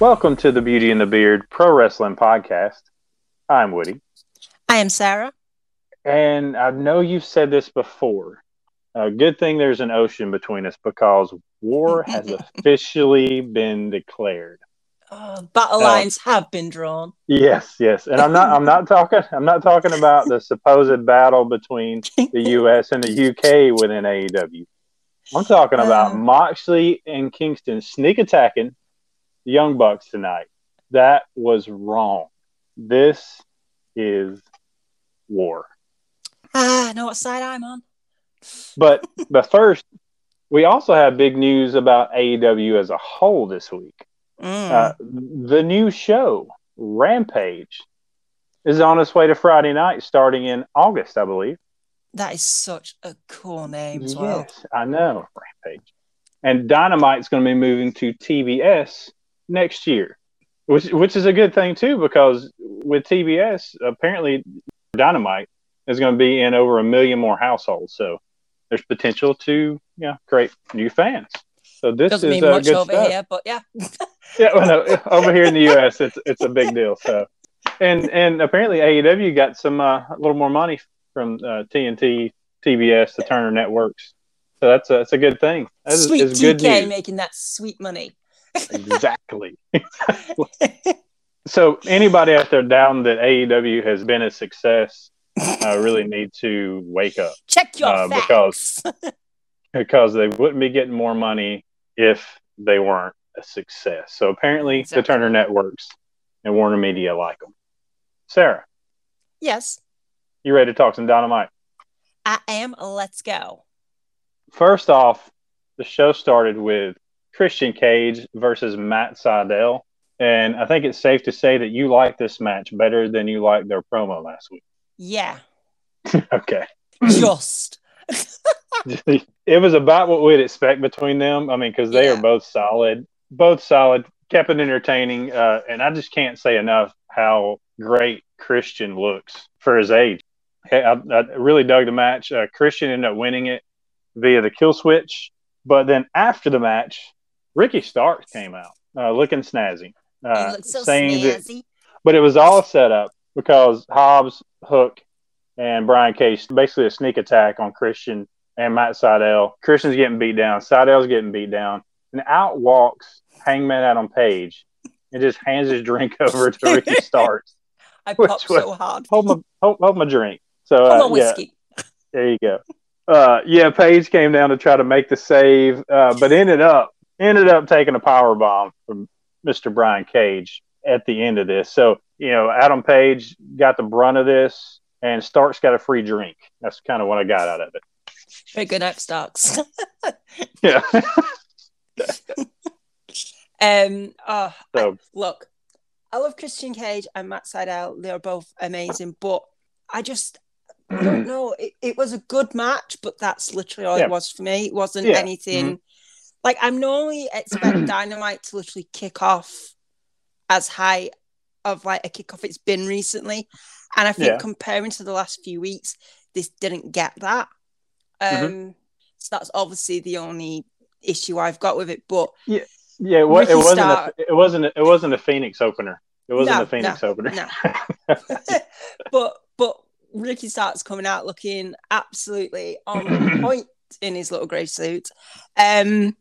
Welcome to the Beauty and the Beard Pro Wrestling Podcast. I'm Woody. I am Sarah. And I know you've said this before. A good thing there's an ocean between us because war has officially been declared. Uh, battle lines uh, have been drawn. Yes, yes. And I'm not I'm not talking I'm not talking about the supposed battle between the US and the UK within AEW. I'm talking about uh, Moxley and Kingston sneak attacking the Young Bucks tonight. That was wrong. This is war. Ah, I know what side I'm on. But but first, we also have big news about AEW as a whole this week. Mm. Uh, the new show, Rampage, is on its way to Friday night, starting in August, I believe. That is such a cool name as yes, well. I know, Rampage. And Dynamite's going to be moving to TBS next year, which which is a good thing too, because with TBS, apparently Dynamite is going to be in over a million more households. So there's potential to yeah create new fans. So this doesn't is mean much good over stuff. here, but yeah. yeah, well, no, over here in the U.S., it's it's a big deal. So, and and apparently AEW got some uh, a little more money from uh, TNT, TBS, the Turner Networks. So that's a that's a good thing. That's, sweet it's good TK news. making that sweet money. Exactly. so anybody out there down that AEW has been a success, uh, really need to wake up. Check your uh, facts. because because they wouldn't be getting more money if they weren't a success. So apparently, Exactly. the Turner Networks and Warner Media like them. Sarah, yes, you ready to talk some dynamite? I am. Let's go. First off, the show started with Christian Cage versus Matt Sydal. And I think it's safe to say that you like this match better than you liked their promo last week. Yeah, okay. just. it was about what we'd expect between them. I mean, because they Yeah. are both solid, both solid, kept it entertaining. Uh, and I just can't say enough how great Christian looks for his age. I, I really dug the match. Uh, Christian ended up winning it via the kill switch. But then after the match, Ricky Starks came out uh, looking snazzy, uh, so saying that snazzy. but it was all set up because Hobbs, Hook, and Brian Cage basically a sneak attack on Christian and Matt Sydal. Christian's getting beat down, Sydal's getting beat down, and out walks Hangman Adam Page and just hands his drink over to Ricky Starks. I popped so hard. Hold my hold, hold my drink. So Hold uh, on, yeah, there you go. Uh, yeah, Page came down to try to make the save, uh, but ended up ended up taking a power bomb from Mr. Brian Cage at the end of this. So you know, Adam Page got the brunt of this, and Starks got a free drink. That's kind of what I got out of it. Very good up Starks. Yeah. um. Oh, I- look, I love Christian Cage and Matt Sydal. They're both amazing, but I just I don't know. It, it was a good match, but that's literally all Yeah. it was for me. It wasn't Yeah. anything like I'm normally expect Dynamite to literally kick off as high of like a kickoff it's been recently, and I think Yeah. comparing to the last few weeks, this didn't get that. Um, Mhm. so that's obviously the only issue I've got with it. But yeah, it, wa- it wasn't a, it wasn't a, it wasn't a Phoenix opener. It wasn't No, a Phoenix opener. no. but but Ricky Starks coming out looking absolutely on point in his little grey suit. Um,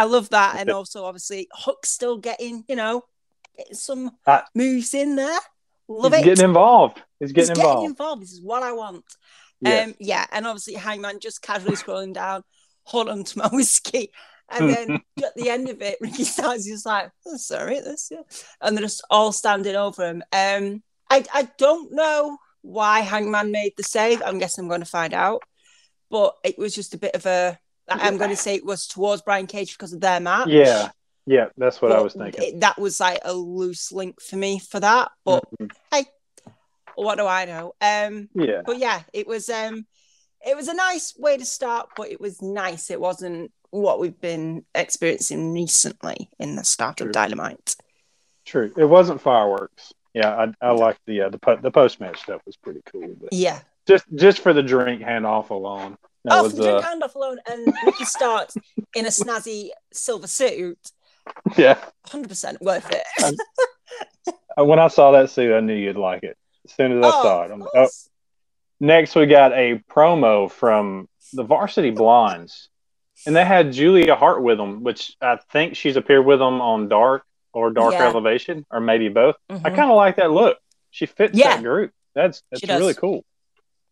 I love that, and also obviously Hook's still getting you know getting some Ah. moves in there. Love He's it. getting involved. He's He's getting getting involved. involved. This is what I want. Yes. Um, yeah, and obviously Hangman just casually scrolling down, hold on to my whiskey. And then at the end of it, Ricky Starks is like, oh, sorry, this, yeah. And they're just all standing over him. Um, I, I don't know why Hangman made the save. I'm guessing I'm going to find out. But it was just a bit of a, I'm going to say it was towards Brian Cage because of their match. yeah, yeah, that's what I was thinking. that was like a loose link for me for that. But Mhm. hey, what do I know? Um, yeah, but yeah, it was um it was a nice way to start, but it was nice. It wasn't what we've been experiencing recently in the start True. of Dynamite. true. It wasn't fireworks. Yeah, I, I liked the uh, the po- the post match stuff was pretty cool. But Yeah. just just for the drink handoff alone, that oh, was uh, handoff alone, and Ricky Starks in a snazzy silver suit. Yeah. Hundred percent worth it. Uh, When I saw that suit, I knew you'd like it. As soon as I saw it, I'm like, oh. Next, we got a promo from the Varsity Blondes, and they had Julia Hart with them, which I think she's appeared with them on Dark or Dark Yeah. Elevation, or maybe both. I Mhm. kind of like that look. She fits Yeah. that group. That's that's really cool.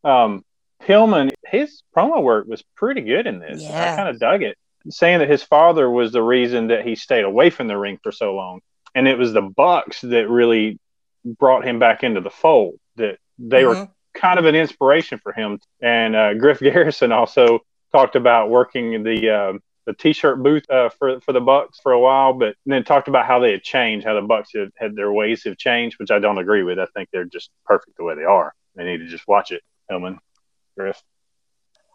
Um, Pillman, his promo work was pretty good in this. I kind of dug it, saying that his father was the reason that he stayed away from the ring for so long, and it was the Bucks that really brought him back into the fold. That they were Mhm. kind of an inspiration for him. And uh, Griff Garrison also talked about working the um the t-shirt booth uh, for for the Bucks for a while, but then talked about how they had changed, how the Bucks had, had their ways have changed, which I don't agree with. I think they're just perfect the way they are. They need to just watch it, Pillman, Griff.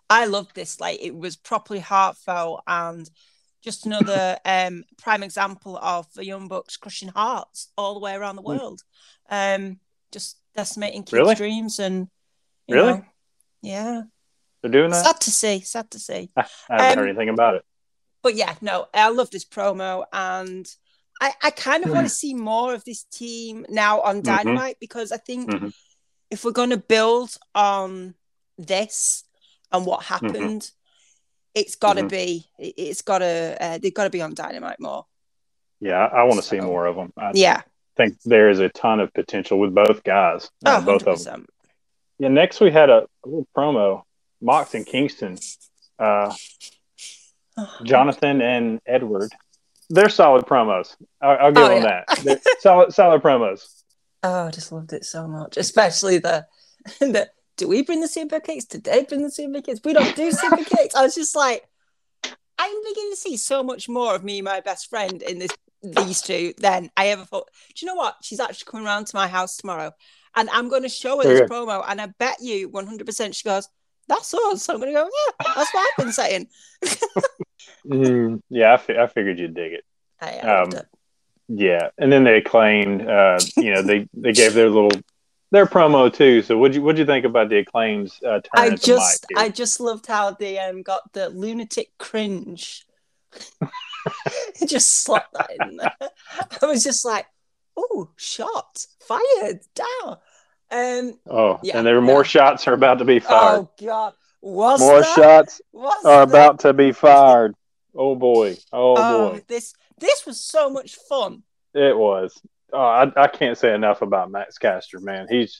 I loved this. Like it was properly heartfelt and just another um prime example of the Young Bucks crushing hearts all the way around the Mm. world. Um, just decimating kids' Really? dreams and Really? know, yeah. They're doing that. Sad to see. Sad to see. I haven't Um, heard anything about it. But yeah, no, I love this promo and I, I kind of Hmm. want to see more of this team now on Mhm. Dynamite because I think Mhm. if we're going to build on this and what Mm-hmm. happened, it's got to Mhm. be, it- it's got to, uh, they've got to be on Dynamite more. Yeah, I, I want to see more of them. I Yeah. I think there is a ton of potential with both guys, uh, Oh, both of them. Yeah, next we had a, a little promo. Mox and Kingston, uh, Jonathan and Edward. They're solid promos. I'll, I'll give Oh, them yeah. that. They're solid, solid promos. Oh, I just loved it so much, especially the, the do we bring the super kicks? Did they bring the super kicks? We don't do super kicks. I was just like, I'm beginning to see so much more of me my best friend in this these two than I ever thought. Do you know what? She's actually coming around to my house tomorrow, and I'm going to show her this Okay. promo, and I bet you 100 percent she goes, "That's us." So I'm going to go, "Yeah, that's what I've been saying." Mm, yeah, I, fi- I figured you'd dig it. I Um, it. Yeah, and then they claimed, Uh, you know, they they gave their little their promo too. So what'd you what'd you think about the acclaims? Uh, turn I just, I just loved how they um got the lunatic cringe. just slot that in there. I was just like, "Oh, shot fired down." Um, oh, yeah, and there were more shots are about to be fired. oh god, was more that? shots Was are that? about to be fired. Oh boy! Oh, Oh, boy! this this was so much fun. It was. Oh, I, I can't say enough about Max Caster, man. He's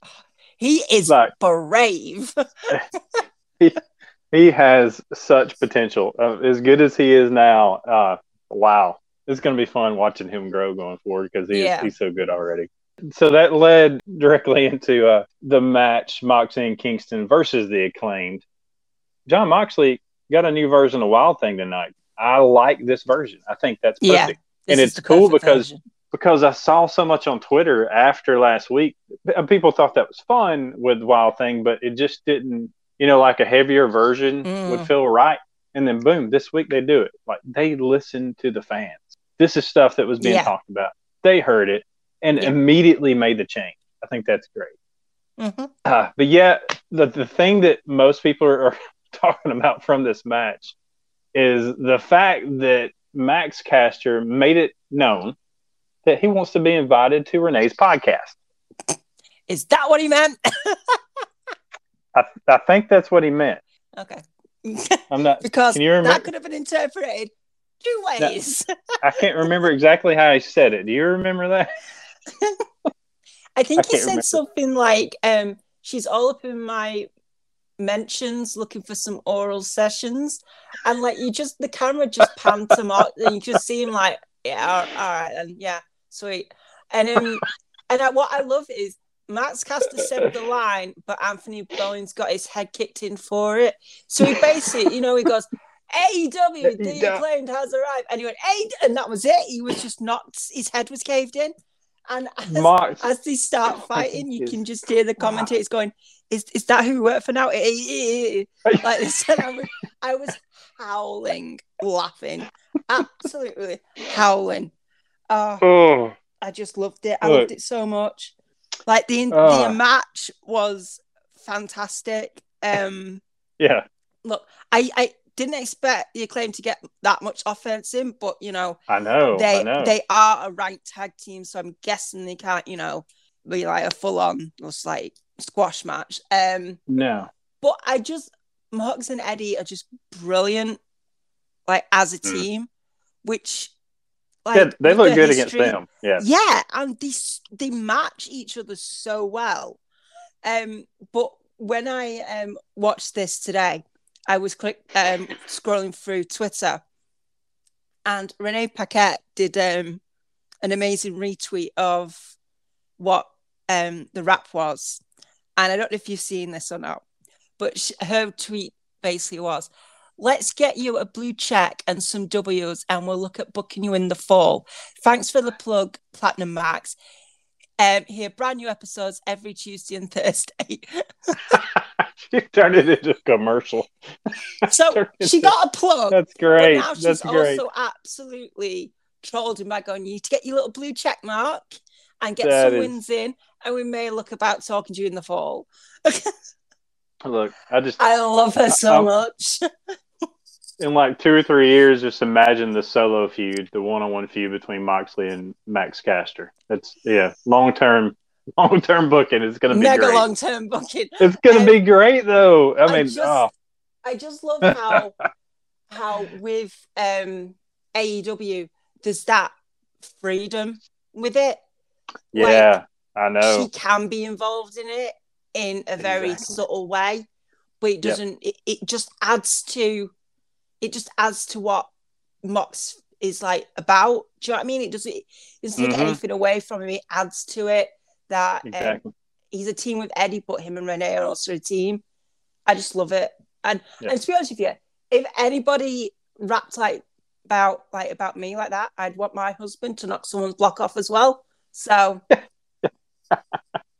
He is Like- brave. he he has such potential. Uh, as good as he is now, uh, wow, it's going to be fun watching him grow going forward because he Yeah. is, he's so good already. So that led directly into uh, the match Moxley and Kingston versus the acclaimed. Jon Moxley got a new version of Wild Thing tonight. I like this version. I think that's perfect This And it's cool because- version. Because I saw so much on Twitter after last week. People thought that was fun with Wild Thing, but it just didn't, you know, like a heavier version Mm. would feel right. And then boom, this week they do it. Like they listen to the fans. This is stuff that was being Yeah. talked about. They heard it and Yeah. immediately made the change. I think that's great. Mhm. Uh, but yeah, the the thing that most people are, are talking about from this match is the fact that Max Caster made it known that he wants to be invited to Renee's podcast. Is that what he meant? I, I think that's what he meant. okay. I'm not. because Can you remember- that could have been interpreted two No. ways. I can't remember exactly how he said it. Do you remember that? I think I he said remember. something like, um, she's all up in my mentions looking for some oral sessions. And like you just the camera just panned him out and you just see him like, yeah, all, all right, and yeah, sweet. And um and I, what I love is Max Caster said the line, but Anthony Bowens got his head kicked in for it. So he basically, you know, he goes, AEW, the Yeah. acclaimed has arrived. And he went, A and that was it. He was just not his head was caved in. And as, Mox. as they start fighting, you can just hear the commentators going, "Is is that who we work for now?" Like this, and I was, I was howling, laughing, absolutely howling. Oh, Oh, I just loved it. I Look. loved it so much. Like the Ah. the match was fantastic. Um, yeah. look, I I didn't expect the acclaim to get that much offense in, but you know, I know they I know. they are a ranked tag team, so I'm guessing they can't, you know, be like a full on just like squash match. Um, no. but I just Mox and Eddie are just brilliant, like as a Mm. team, which like yeah, they look the good history- against them. Yeah. yeah, and they they match each other so well. Um, but when I um watched this today, I was click um scrolling through Twitter, and Renee Paquette did um an amazing retweet of what um the rap was, and I don't know if you've seen this or not, but sh- her tweet basically was. Let's get you a blue check and some W's, and we'll look at booking you in the fall. Thanks for the plug, Platinum Max. Um, here, brand new episodes every Tuesday and Thursday. she turned it into a commercial. so she into- got a plug, That's great. now she's That's great. also absolutely trolled him by going, "You need to get your little blue check mark and get That some is- wins in, and we may look about talking to you in the fall." Look, I just I love her so I'm- much. In like two or three years, just imagine the solo feud, the one-on-one feud between Moxley and Max Caster. That's yeah, long-term, long-term booking is going to be Mega great. long term booking. It's going to Um, be great though. I mean, just, oh, I just love how how with um AEW there's that freedom with it. yeah, I know. She can be involved in it in a very Exactly. subtle way, but it doesn't. It, it just adds to it. Just adds to what Mox is like about. Do you know what I mean? It doesn't. It doesn't take Mhm. anything away from him. It adds to it that um, he's a team with Eddie, but him and Renee are also a team. I just love it. And Yeah. and to be honest with you, if anybody rapped like about like about me like that, I'd want my husband to knock someone's block off as well. So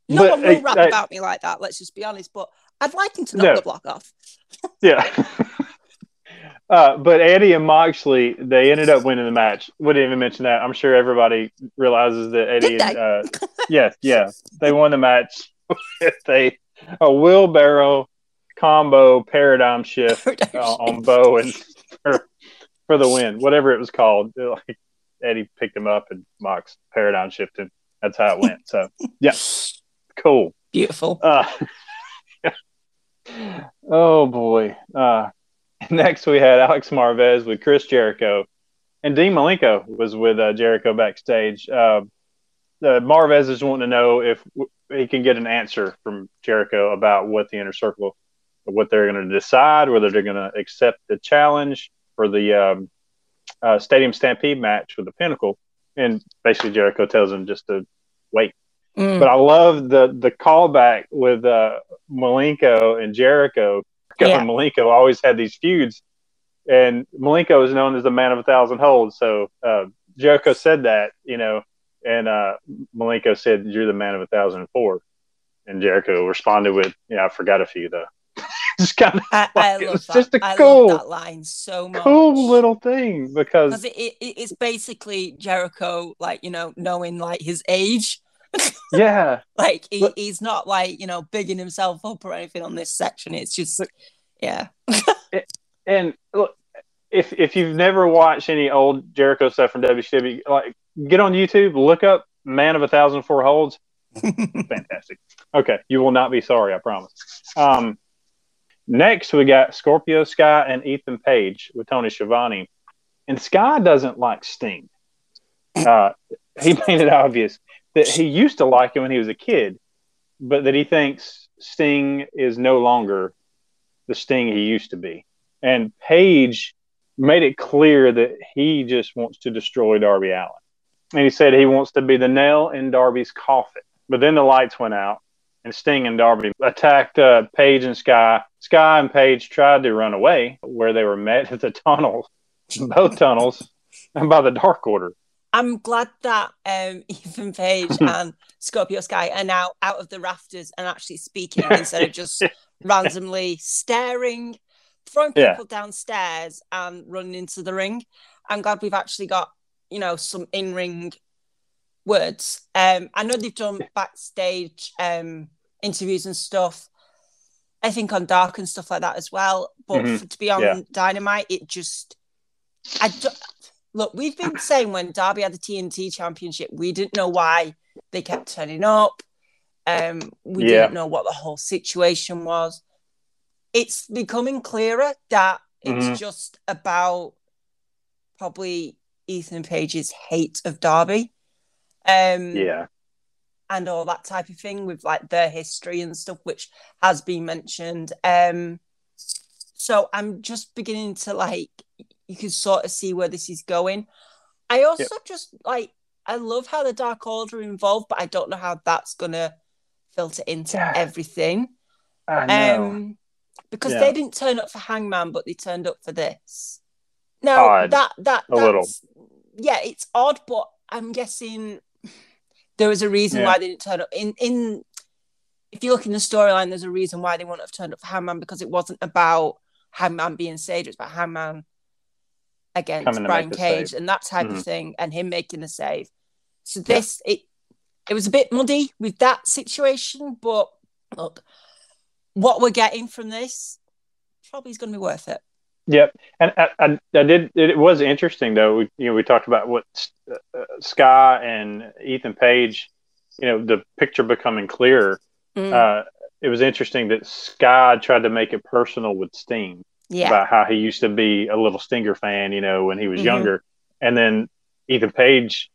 no one will uh, rap uh, about me like that, let's just be honest. But I'd like him to knock No. the block off. Yeah. uh, but Eddie and Moxley, they ended up winning the match. We didn't even mention that. I'm sure everybody realizes that Eddie and uh, yeah, yeah, they won the match with a a wheelbarrow combo paradigm shift uh, on Bo and for, for the win, whatever it was called. Like Eddie picked him up and Mox paradigm shifted. That's how it went. So yeah, cool. Beautiful. Uh, oh boy. Uh, next we had Alex Marvez with Chris Jericho, and Dean Malenko was with uh, Jericho backstage. Uh, uh, Marvez is wanting to know if w- he can get an answer from Jericho about what the inner circle, what they're going to decide, whether they're going to accept the challenge for the um, uh, Stadium Stampede match with the Pinnacle. And basically, Jericho tells him just to wait. Mm. But I love the the callback with uh, Malenko and Jericho. Yeah. And Malenko always had these feuds, and Malenko is known as the man of a thousand holds. So uh, Jericho said that, you know, and uh, Malenko said, "You're the man of a thousand and four. And Jericho responded with, "Yeah, I forgot a few though." just kind of I, I it was that. just a I cool- love that line so much. cool little thing because because it, it, it's basically Jericho, like you know, knowing like his age. yeah, Like he, Look- he's not like you know bigging himself up or anything on this section. It's just Look- yeah, and look, if if you've never watched any old Jericho stuff from WCW, like get on YouTube, look up "Man of a Thousand Four Holds." Fantastic. Okay, you will not be sorry, I promise. Um, next, we got Scorpio Sky and Ethan Page with Tony Schiavone, and Sky doesn't like Sting. Uh, he made it obvious that he used to like him when he was a kid, but that he thinks Sting is no longer the Sting he used to be. And Page made it clear that he just wants to destroy Darby Allin. And he said he wants to be the nail in Darby's coffin. But then the lights went out, and Sting and Darby attacked uh, Page and Sky. Sky and Page tried to run away, where they were met at the tunnel, both tunnels, and by the Dark Order. I'm glad that um, Ethan Page and Scorpio Sky are now out of the rafters and actually speaking instead of just randomly staring, throwing Yeah. people downstairs and running into the ring. I'm glad we've actually got you know some in ring words. Um, I know they've done backstage um, interviews and stuff, I think on Dark and stuff like that as well. But Mhm. for- to be on Yeah. Dynamite, it just I don't, look. We've been saying when Darby had the TNT Championship, we didn't know why they kept turning up. Um, we Yeah. didn't know what the whole situation was. It's becoming clearer that it's Mhm. just about probably Ethan Page's hate of Darby. Um, Yeah. and all that type of thing with like their history and stuff, which has been mentioned. Um, so I'm just beginning to like, you can sort of see where this is going. I also just like, I love how the Dark Order are involved, but I don't know how that's gonna filter into Yeah. everything. I know. Um, because Yeah. they didn't turn up for Hangman, but they turned up for this. Now Odd. that that A little. yeah, it's odd, but I'm guessing there was a reason Yeah. why they didn't turn up. In in if you look in the storyline, there's a reason why they wouldn't have turned up for Hangman because it wasn't about Hangman being saved, it's about Hangman against Brian Cage save. and that type Mhm. of thing, and him making the save. So this it it was a bit muddy with that situation, but look, what we're getting from this probably is going to be worth it. Yep, and I, I, I did. It was interesting though. We, you know, we talked about what uh, Sky and Ethan Page. You know, the picture becoming clearer. Mm, Uh, it was interesting that Sky tried to make it personal with Sting yeah, about how he used to be a little Stinger fan. You know, when he was Mhm. younger, and then Ethan Page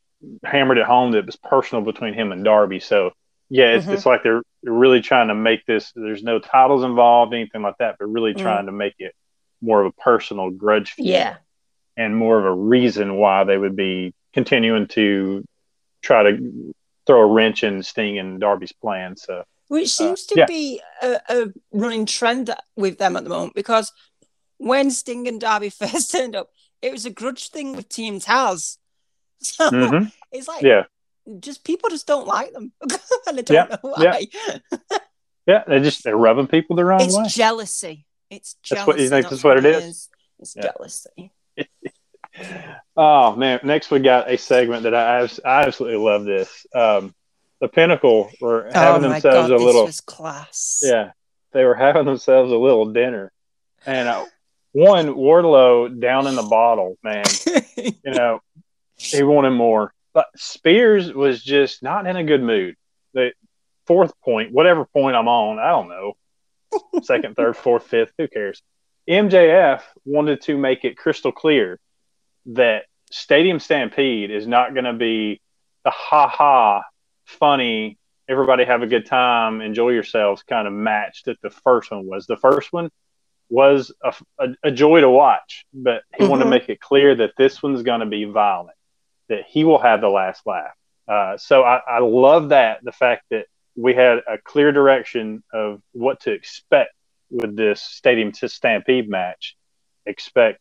hammered it home that it was personal between him and Darby. So yeah, it's, Mhm. it's like they're, really trying to make this. There's no titles involved, anything like that, but really Mm. trying to make it more of a personal grudge feud yeah, and more of a reason why they would be continuing to try to throw a wrench in Sting and Darby's plan. So which seems to Uh, yeah. be a, a running trend with them at the moment because when Sting and Darby first turned up, it was a grudge thing with Team Taz. So mhm. it's like yeah, just people just don't like them, and I don't Yeah, know why. yeah, they just they're rubbing people the wrong It's way. It's jealousy. It's jealousy. That's what- you think that's what it is? It's Yeah. jealousy. Oh man! Next we got a segment that I I absolutely love. This um, the Pinnacle were having oh my themselves god, a this little class. yeah they were having themselves a little dinner, and uh, one Wardlow down in the bottle, man. you know, he wanted more. But Spears was just not in a good mood. The fourth point, whatever point I'm on, I don't know. Second, third, fourth, fifth, who cares? MJF wanted to make it crystal clear that Stadium Stampede is not going to be the ha ha, funny, everybody have a good time, enjoy yourselves kind of match that the first one was. The first one was a, a, a joy to watch, but he wanted to make it clear that this one's going to be violent, that he will have the last laugh. Uh, so I, I love that the fact that we had a clear direction of what to expect with this Stadium to Stampede match. Expect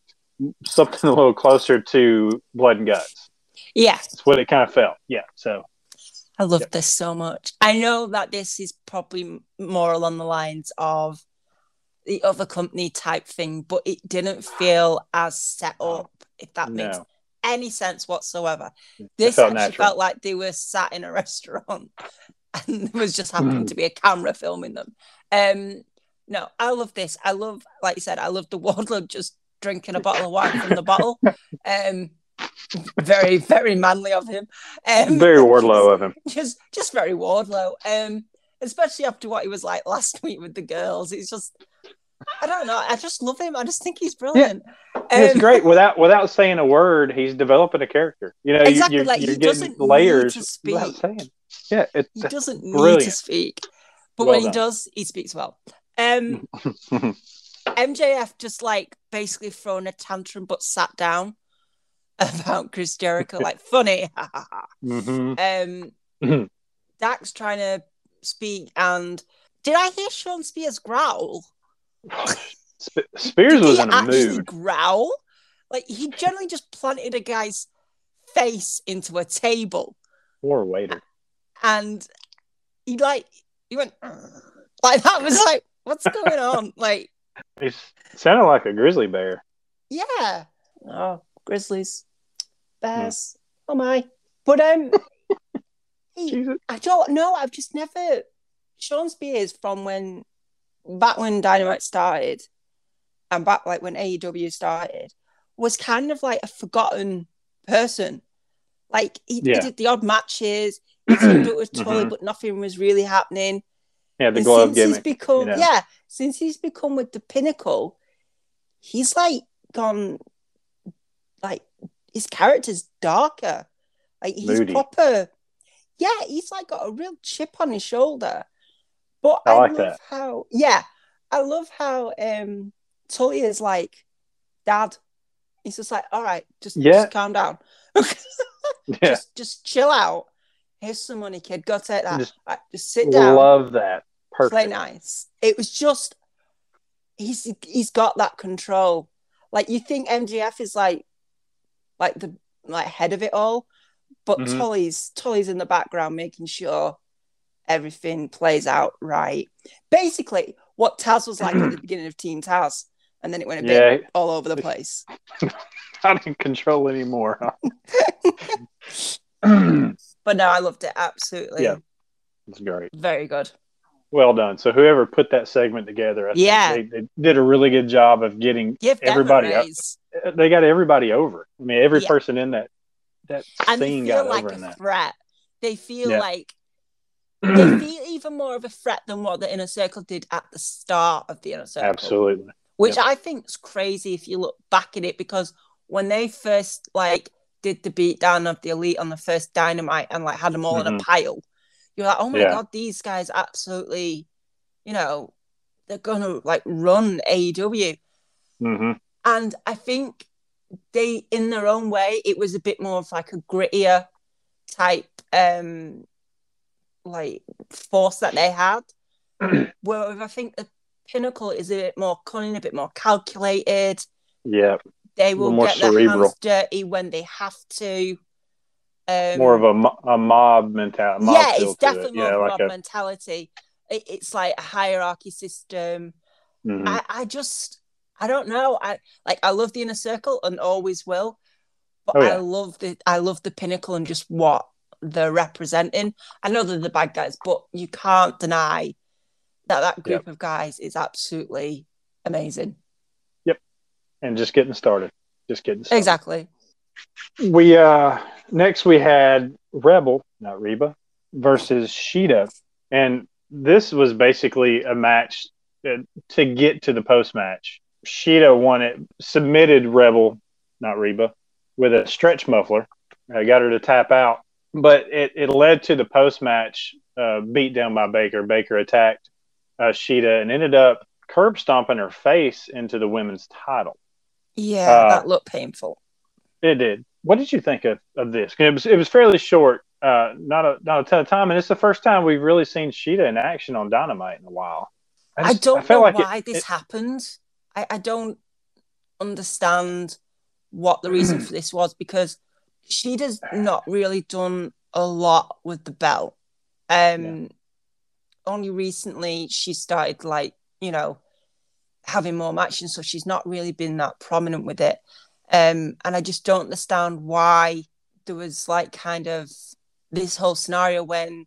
something a little closer to blood and guts. yeah, That's what it kind of felt. Yeah. So I love Yep. this so much. I know that this is probably more along the lines of the other company type thing, but it didn't feel as set up, if that makes any sense whatsoever. This felt actually natural. felt like they were sat in a restaurant and there was just happened to be a camera filming them. Um, no, I love this. I love, like you said, I love the Wardlow just drinking a bottle of wine from the bottle. Um, very, very manly of him. Um, very Wardlow of him. just just very Wardlow. Um, especially after what he was like last week with the girls. It's just I don't know. I just love him. I just think he's brilliant. it's Um, great without without saying a word. He's developing a character. You know, Exactly, you, you're, like, you're he getting doesn't need layers to without speak. saying. Yeah, it's He doesn't need to speak, but Well when he does, he speaks well. Um, MJF just like basically thrown a tantrum, but sat down about Chris Jericho, like funny. hmm um, Mhm. Dax trying to speak, and did I hear Shawn Spears growl? Sp- Spears was in a actually mood. growl? Like he generally just planted a guy's face into a table, Poor waiter. and he like he went like that was like what's going on? Like He sounded like a grizzly bear. yeah, oh Grizzlies, Hmm. Bears, oh my! But um, he- I don't know. I've just never Sean Spears from when back when Dynamite started, and back like when AEW started, was kind of like a forgotten person. Like he, Yeah. he did the odd matches, he up with Tully, Mhm. but nothing was really happening. Yeah, the glove since he's gimmick. become you know. yeah, since he's become with the pinnacle, he's like gone like his character's darker. Like he's Moody. proper yeah, he's like got a real chip on his shoulder. But I I, like love that. how yeah, I love how um Tully is like dad. He's just like, all right, just, Yeah. just calm down. Yeah, just just chill out. Here's some money, kid. Go take that. Just Right, just sit down I love that. play nice. It was just he's he's got that control. Like you think MJF is like like the like head of it all, but Mhm. Tully's Tully's in the background making sure everything plays out right. Basically, what Taz was like at the beginning of Team Taz, and then it went a bit all over the place. not in control anymore. But no, I loved it absolutely. Yeah. it's great. Very good. Well done. So whoever put that segment together, I think Yeah. they, they did a really good job of getting Give everybody up. Uh, they got everybody over. I mean, every Yeah. person in that that and scene got like over in that. threat. They feel Yeah. like they feel even more of a threat than what the inner circle did at the start of the inner circle. Absolutely. Which Yep. I think is crazy if you look back at it because when they first like did the beatdown of the elite on the first dynamite and like had them all in a pile, you're like, oh my Mm-hmm. Yeah. god, these guys absolutely, you know, they're gonna like run AEW. hmm And I think they, in their own way, it was a bit more of like a grittier type, um, like force that they had. Whereas I think the pinnacle is a bit more cunning, a bit more calculated. Yeah. They will more get their hands dirty when they have to. Um, More of a, mo- a mob mentality. Mob yeah, it's it. definitely yeah, more a like mob a, mentality. It, it's like a hierarchy system. mhm. I, I just I don't know. I like I love the inner circle and always will. But Oh, yeah. I love the I love the pinnacle and just what they're representing. I know they're the bad guys, but you can't deny that that group of guys is absolutely amazing. Yep, and just getting started. Just getting started. Exactly. We uh next we had Rebel, not Reba, versus Shida, and this was basically a match uh, to get to the post match. Shida won it, submitted Rebel, not Reba, with a stretch muffler. Uh, got her to tap out, but it, it led to the post match uh, beat down by Baker. Baker attacked uh, Shida and ended up curb stomping her face into the women's title. Yeah, Uh, that looked painful. It did. What did you think of, of this? It was it was fairly short, uh, not a not a ton of time, and it's the first time we've really seen Shida in action on Dynamite in a while. I, just- don't felt know like it- why this it- happened. I, I don't understand what the reason for this was because she does not really done a lot with the belt. Um only recently she started like, you know, having more matches, so she's not really been that prominent with it. Um and I just don't understand why there was like kind of this whole scenario when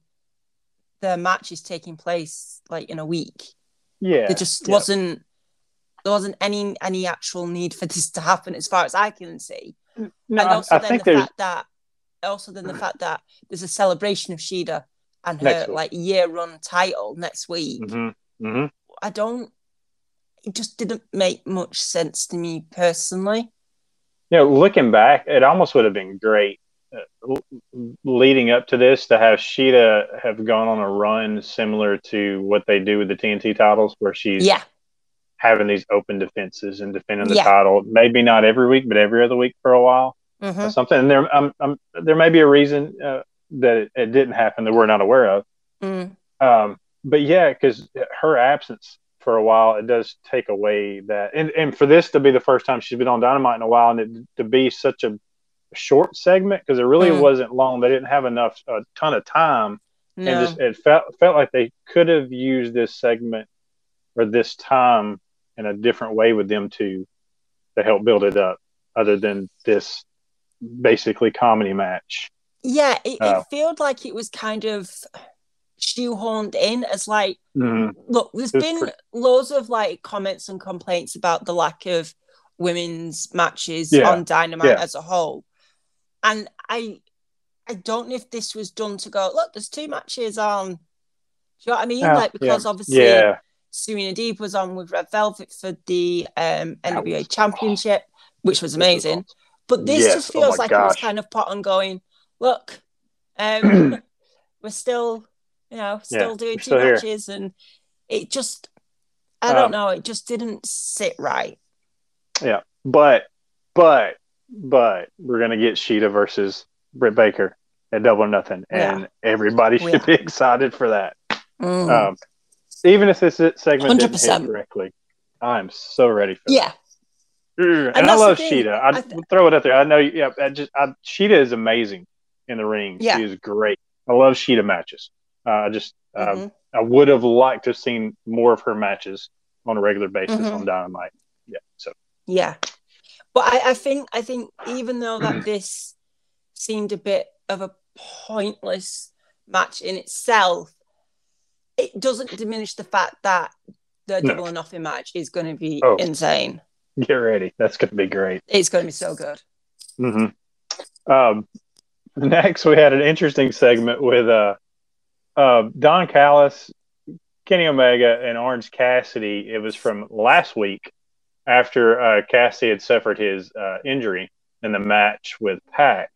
the match is taking place like in a week yeah, there just yeah. wasn't there wasn't any any actual need for this to happen as far as I can see. No, and also I then think the there's fact that also then the fact that there's a celebration of Shida and her like year run title next week. hmm hmm I don't it just didn't make much sense to me personally. You know, looking back, it almost would have been great uh, l- leading up to this to have Shida have gone on a run similar to what they do with the TNT titles, where she's Yeah. Having these open defenses and defending the Yeah. title. Maybe not every week, but every other week for a while. hmm or something. And there, um, um, there may be a reason uh, that it, it didn't happen that we're not aware of. Mm. Um, but yeah, because her absence for a while, it does take away that. And and for this to be the first time she's been on Dynamite in a while, and it, to be such a short segment because it really Mm. wasn't long. They didn't have enough a ton of time, No. and just it felt felt like they could have used this segment or this time in a different way with them to to help build it up, other than this basically comedy match. Yeah, it, Oh. it felt like it was kind of shoehorned in as like Mhm. look there's been pretty- loads of like comments and complaints about the lack of women's matches Yeah. on dynamite Yeah. as a whole and i i don't know if this was done to go look there's two matches on do you know what i mean Yeah, like because obviously Yeah, serena deep was on with red velvet for the um nwa championship which was amazing but this Yes, just oh feels my like it was kind of pot on going look um we're still you know still Yeah, doing two still here. matches and it just i Um, don't know it just didn't sit right Yeah. but but but we're gonna get Shida versus Britt Baker at Double Nothing, and everybody Oh, should yeah. be excited for that. Mm. Um, even if this segment didn't hit correctly, I'm so ready for that. yeah Mm, And, And I love. Shida. I, th- throw it out there. I know. Yeah, I just I, Shida is amazing in the ring. Yeah. She is great. I love Shida matches. Uh, I just uh, Mhm. I would have liked to have seen more of her matches on a regular basis Mhm. on Dynamite. Yeah. So yeah but I, I think i think even though that this seemed a bit of a pointless match in itself it doesn't diminish the fact that the No. double or nothing match is going to be Oh. insane get ready. That's going to be great. it's going to be so good hmm Um, next, we had an interesting segment with uh, uh, Don Callis, Kenny Omega, and Orange Cassidy. It was from last week after uh, Cassidy had suffered his uh, injury in the match with Pac.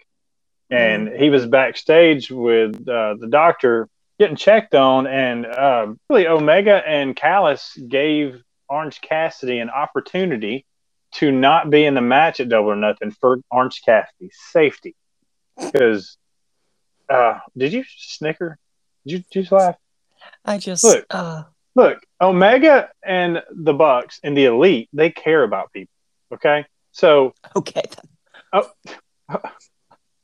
And he was backstage with uh, the doctor getting checked on. And uh, really, Omega and Callis gave Orange Cassidy an opportunity to not be in the match at Double or Nothing for Orange Cassidy's safety. Because, uh, did you snicker? Did you, did you just laugh? i just Look. uh, Look, Omega and the Bucks and the Elite, they care about people. Okay, so okay then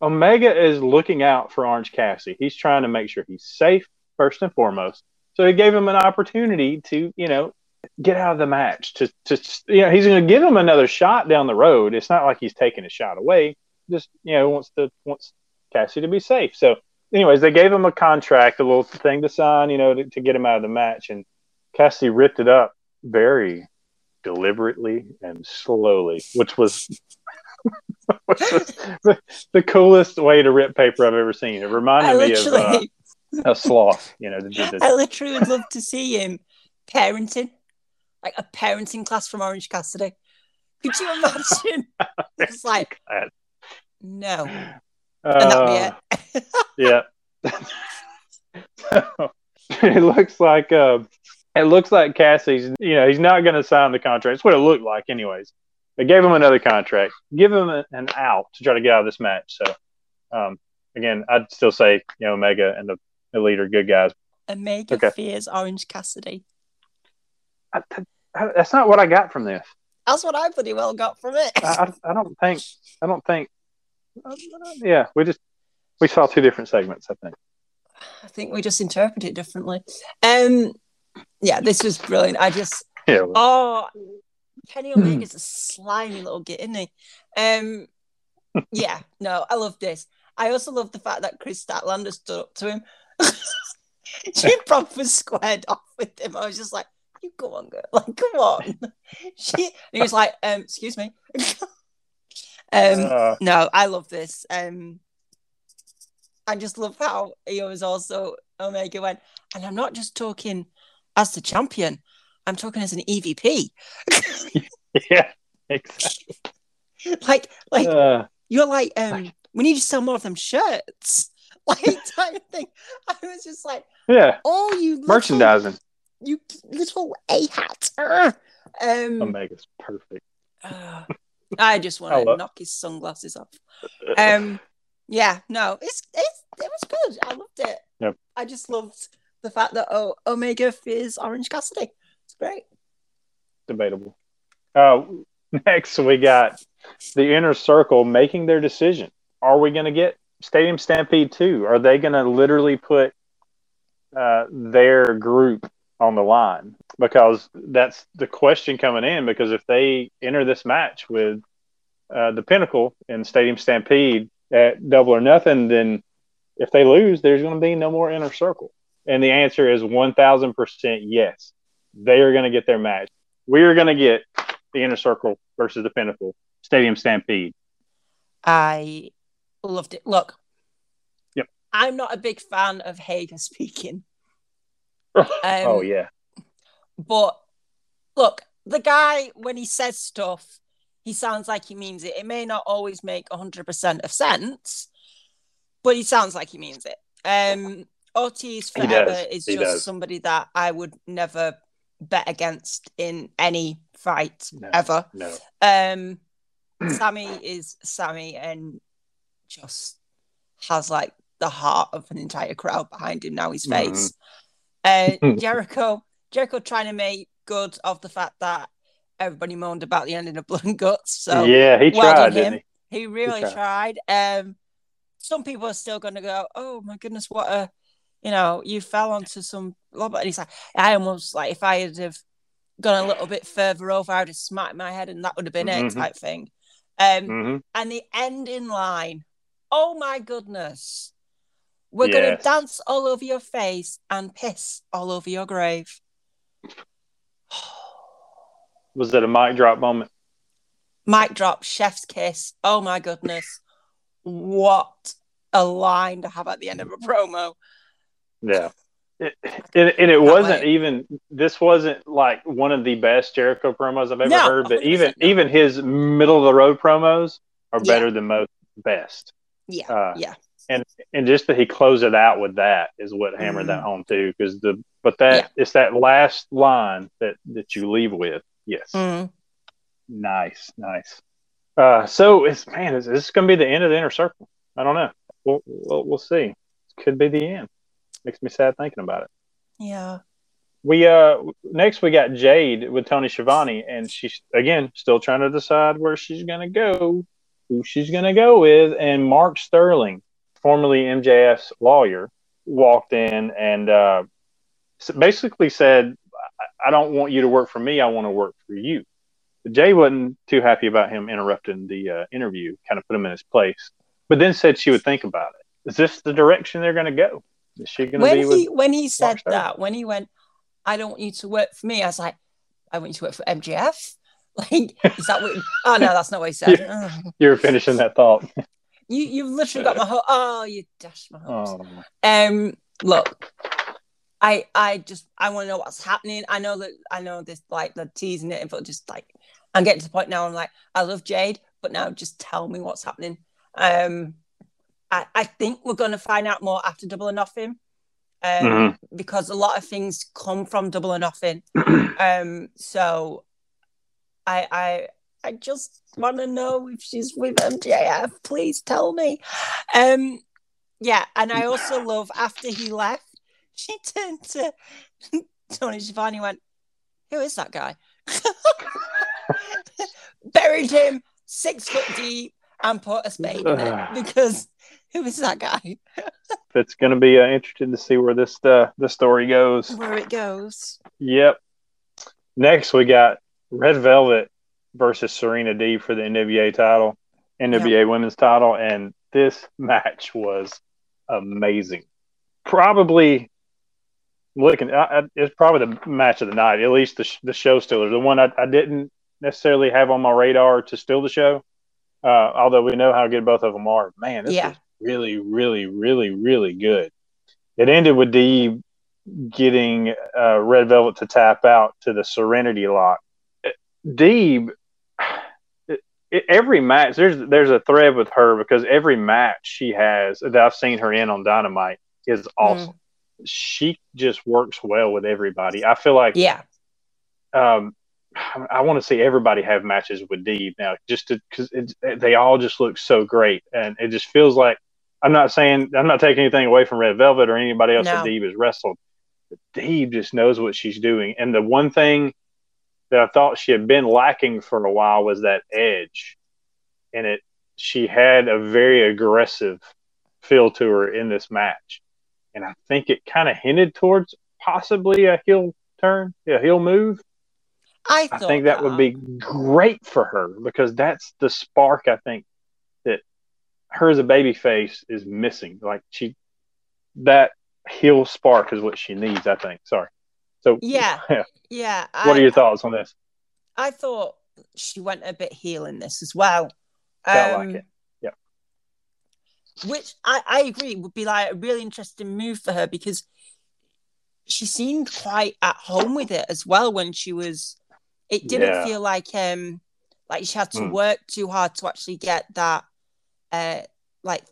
Omega is looking out for Orange Cassidy. He's trying to make sure he's safe first and foremost. So he gave him an opportunity to, you know, get out of the match. To, to you know, he's going to give him another shot down the road. It's not like he's taking a shot away. Just you know, wants to wants Cassidy to be safe. So, anyways, they gave him a contract, a little thing to sign, you know, to, to get him out of the match, and Cassidy ripped it up very deliberately and slowly, which was. the, the coolest way to rip paper I've ever seen. It reminded me of uh, a sloth, you know, to do I literally would love to see him parenting, like a parenting class from Orange Cassidy. Could you imagine? it's like, no. And that'd be it. Uh, yeah. it looks like uh, it looks like Cassie's. You know, he's not going to sign the contract. That's what it looked like, anyways. They gave him another contract, give him a, an out to try to get out of this match. So, um, again, I'd still say you know Omega and the Elite are good guys. Omega Okay. fears Orange Cassidy. I, I, that's not what I got from this. That's what I pretty well got from it. I, I, I don't think. I don't think. uh, yeah, we just we saw two different segments. I think. I think we just interpret it differently. Um, yeah, this was brilliant. I just Yeah. well, oh, Kenny Omega's a slimy little git, isn't he? Um, yeah, no, I love this. I also love the fact that Kris Statlander stood up to him. she proper squared off with him. I was just like, "You go on, girl, like come on." she, he was like, um, "Excuse me." um, uh, no, I love this. Um, I just love how he was also Omega went, and I'm not just talking as the champion. I'm talking as an EVP. yeah. Exactly. like, like Uh, you're like, um, we need to sell more of them shirts, like type thing. I was just like, yeah. oh, you little, Merchandising. you little a hat. Um, Omega's perfect. uh, I just want to knock his sunglasses off. Um, yeah, no, it's it's it was good. I loved it. Yep. I just loved the fact that oh, Omega fears Orange Cassidy. Debatable. Uh, next, we got the inner circle making their decision. Are we going to get Stadium Stampede 2? Are they going to literally put uh, their group on the line? Because that's the question coming in. Because if they enter this match with uh, the Pinnacle and Stadium Stampede at Double or Nothing, then if they lose, there's going to be no more inner circle. And the answer is 1000% yes. They are going to get their match. We are going to get the Inner Circle versus the Pinnacle Stadium Stampede. I loved it. Look, Yep. I'm not a big fan of Hager speaking. oh, yeah. But look, the guy, when he says stuff, he sounds like he means it. It may not always make 100% of sense, but he sounds like he means it. Um, Ortiz forever is He just does. somebody that I would never bet against in any fight No. ever. No. Um, Sammy is Sammy and just has like the heart of an entire crowd behind him now. His Mhm. face. Uh, Jericho, Jericho trying to make good of the fact that everybody moaned about the ending of Blood and Guts. So yeah, he well tried, didn't him. he? he really tried. tried. Um, some people are still going to go, "Oh my goodness, what a, you know, you fell onto some." And he's like, "I almost like if I had have gone a little bit further over, I'd have smacked my head, and that would have been Mhm. it," type thing. Um, hmm and the ending line, oh my goodness, we're going to dance all over your face and piss all over your grave. Was it a mic drop moment? Mic drop, chef's kiss. Oh my goodness. What a line to have at the end of a promo. Yeah. It, and, and it wasn't even this wasn't like one of the best Jericho promos I've ever No, heard, but even not. even his middle of the road promos are Yeah. better than most best. Yeah, Uh, yeah. And and just that he closed it out with that is what hammered that Mhm. home too. Because the but that it's that last line that that you leave with. Yes, mm-hmm. nice, nice. Uh, so it's man, is this going to be the end of the inner circle? I don't know. We'll we'll, we'll see. Could be the end. Makes me sad thinking about it. Yeah. We uh next we got Jade with Tony Schiavone, and she's again still trying to decide where she's gonna go, who she's gonna go with, and Mark Sterling, formerly MJF's lawyer, walked in and uh, basically said, I- "I don't want you to work for me. I want to work for you." But Jade wasn't too happy about him interrupting the uh, interview, kind of put him in his place, but then said she would think about it. Is this the direction they're going to go? Is she going to When be with? he when he said that, when he went, I don't want you to work for me, I was like, I want you to work for MJF. Like, is that what? Oh no, that's not what he said. Oh. You're finishing that thought. You you've literally got my whole. Oh, you dashed my hopes. Oh. Um, look, I I just I want to know what's happening. I know that I know this like the teasing it, but just like I'm getting to the point now. I'm like, I love Jade, but now just tell me what's happening. Um, I I think we're gonna find out more after Double or Nothing. Um, Mhm. because a lot of things come from Double or Nothing. um, so I I I just want to know if she's with MJF. Please tell me. Um, yeah, and I also love after he left, she turned to Tony and went, "Who is that guy?" Buried him six foot deep and put a spade in it because who is that guy? It's going to be uh, interesting to see where this uh, the story goes. Where it goes. Yep. Next, we got Red Velvet versus Serena Deeb for the NWA title, NWA Women's title, and this match was amazing. Probably looking, I, I, it's probably the match of the night. At least the sh- the show stealer, the one I, I didn't necessarily have on my radar to steal the show. Uh, although we know how good both of them are, man, this Yeah. was really, really, really, really good. It ended with Deeb getting uh, Red Velvet to tap out to the Serenity lock. Deeb, it- every match there's there's a thread with her because every match she has that I've seen her in on Dynamite is awesome. She just works well with everybody. I feel like Yeah, um, I want to see everybody have matches with Deeb now, just because they all just look so great, and it just feels like I'm not saying I'm not taking anything away from Red Velvet or anybody else that No. Deeb has wrestled. But Deeb just knows what she's doing, and the one thing that I thought she had been lacking for a while was that edge, and it she had a very aggressive feel to her in this match, and I think it kind of hinted towards possibly a heel turn, a heel move. I I think that would be great for her because that's the spark I think that her as a baby face is missing. Like she that heel spark is what she needs. I think. Sorry. So Yeah, yeah. yeah. What I, are your thoughts on this? I thought she went a bit heel in this as well. Felt Um, like it. Yep. Which I, I agree would be like a really interesting move for her because she seemed quite at home with it as well when she was it didn't Yeah. feel like um like she had to Mm. work too hard to actually get that uh like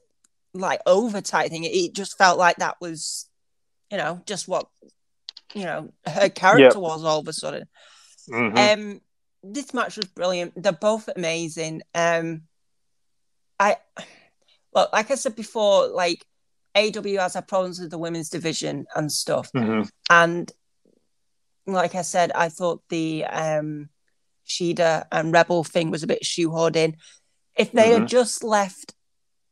like over type thing. It, it just felt like that was you know just what you know her character was all of a sudden. Mhm. Um, this match was brilliant. They're both amazing. Um, I well, like I said before, like AEW has had problems with the women's division and stuff, Mhm. and like I said, I thought the um Shida and Rebel thing was a bit shoehorned in. If they Mhm. had just left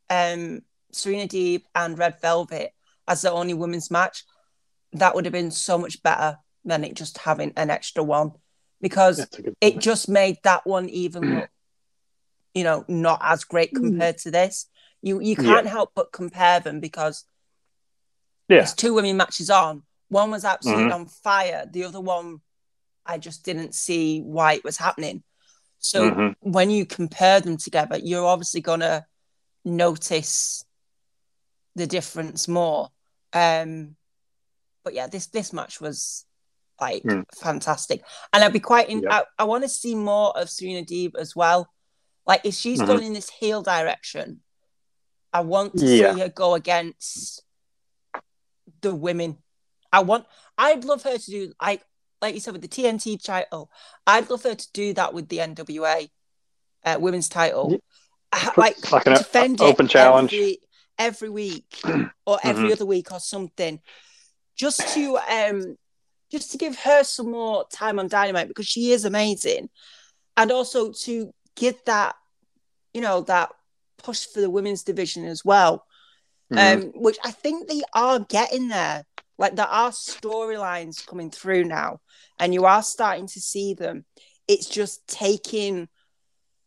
um Serena Deeb and Red Velvet as the only women's match, that would have been so much better than it just having an extra one because That's a good it just made that one even look, you know, not as great compared to this. You you can't help but compare them because Yeah. there's two women matches on. One was absolutely Mhm. on fire. The other one, I just didn't see why it was happening. So Mhm. when you compare them together, you're obviously gonna notice the difference more. Um, but yeah, this this match was like Mm. fantastic, and I'd be quite. In, Yep. I, I want to see more of Serena Deeb as well. Like if she's Mhm. going in this heel direction, I want to Yeah. see her go against the women. I want. I'd love her to do like like you said with the TNT title. I'd love her to do that with the NWA uh, women's title. Yeah. Like, like defend open challenge. every, every week or every Mhm. other week or something, just to um just to give her some more time on Dynamite because she is amazing, and also to give that you know that push for the women's division as well Mhm. um, which I think they are getting there. Like there are storylines coming through now, and you are starting to see them. It's just taking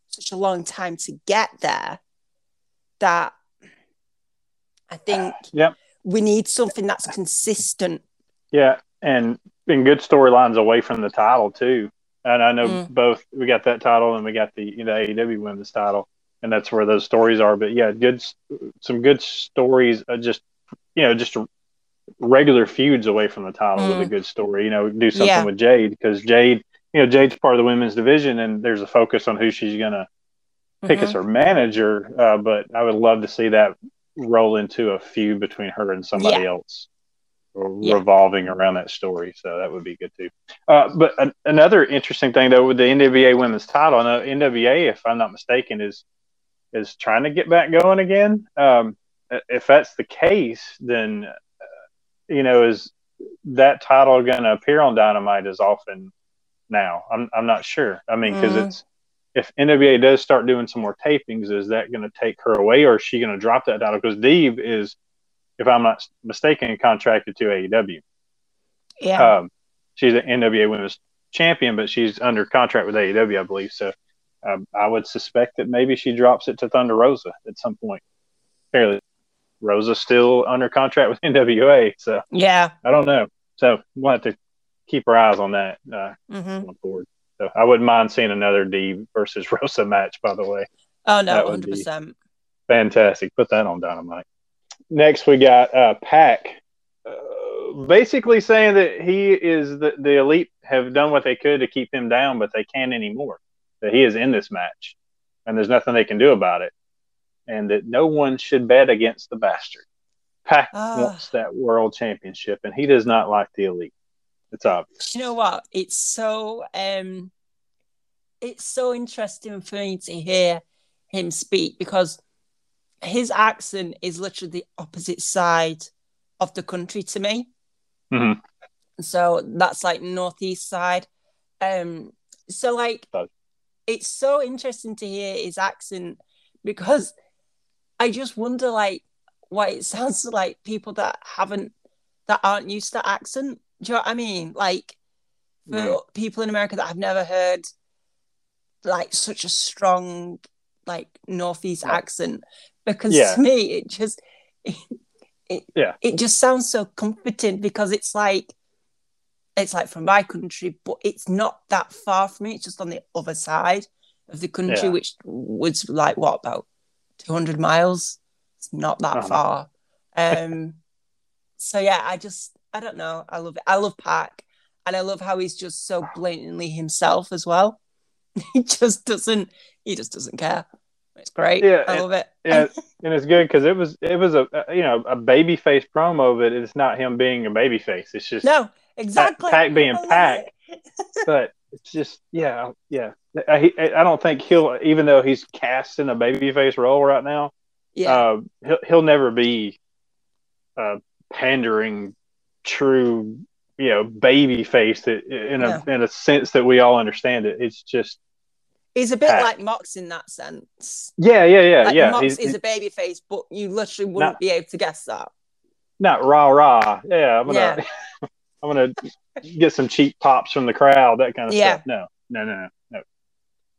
such a long time to get there that I think Yep. we need something that's consistent. Yeah, and and good storylines away from the title too. And I know Mm. both we got that title and we got the you know AEW women's title, and that's where those stories are. But yeah, good some good stories. Uh, just you know, just regular feuds away from the title with a Mm. good story. You know, do something Yeah. with Jade because Jade, you know, Jade's part of the women's division, and there's a focus on who she's gonna pick as Mhm. her manager. Uh, but I would love to see that roll into a feud between her and somebody Yeah. else, Yeah. revolving around that story. So that would be good too. Uh, but an- another interesting thing though with the NWA Women's Title, I NWA, if I'm not mistaken, is is trying to get back going again. Um, if that's the case, then you know is that title going to appear on Dynamite as often now? I'm I'm not sure. I mean, because Mm. it's if NWA does start doing some more tapings, is that going to take her away, or is she going to drop that title? Because Deeb is, if I'm not mistaken, contracted to AEW. Yeah. Um, she's an NWA Women's Champion, but she's under contract with AEW, I believe. So um, I would suspect that maybe she drops it to Thunder Rosa at some point. Fairly, Rosa's still under contract with NWA, so yeah. I don't know. So we'll have to keep our eyes on that uh, hmm going forward. So I wouldn't mind seeing another Deeb versus Rosa match. By the way, Oh no, hundred percent. fantastic. Put that on Dynamite. Next, we got uh, Pac, uh, basically saying that he is the, the elite have done what they could to keep him down, but they can't anymore. That he is in this match, and there's nothing they can do about it, and that no one should bet against the bastard. Pac Ah. wants that world championship, and he does not like the elite. It's obvious. you know what it's so um it's so interesting for me to hear him speak because his accent is literally the opposite side of the country to me Mhm. so that's like northeast side um so like it's so interesting to hear his accent because i just wonder like why it sounds like people that haven't that aren't used to accent do you know what i mean like for people in America that have never heard like such a strong like northeast accent because Yeah. to me it just it, Yeah. it just sounds so comforting because it's like it's like from my country, but it's not that far from me. It's just on the other side of the country, which was like what about two hundred miles? It's not that far. Um, so yeah, I just I don't know. I love it. I love Pac, and I love how he's just so blatantly himself as well. he just doesn't. He just doesn't care. It's great. Yeah, I love it. Yeah, and it's good because it was it was a a- you know a baby face promo, but it's not him being a baby face. It's just No, exactly. Pac being I love Pac. it. but it's just yeah yeah. I, I don't think he'll even though he's cast in a baby face role right now. Yeah, Uh, he'll he'll never be a pandering true you know baby face that in a in a sense that we all understand it. It's just he's a bit Pac. like Mox in that sense. yeah yeah yeah Like yeah. Mox He's, is a baby face, but you literally wouldn't Not- be able to guess that. not rah rah. Yeah, I'm gonna I'm gonna get some cheap pops from the crowd, that kind of Yeah. stuff. No, no, no, no, no,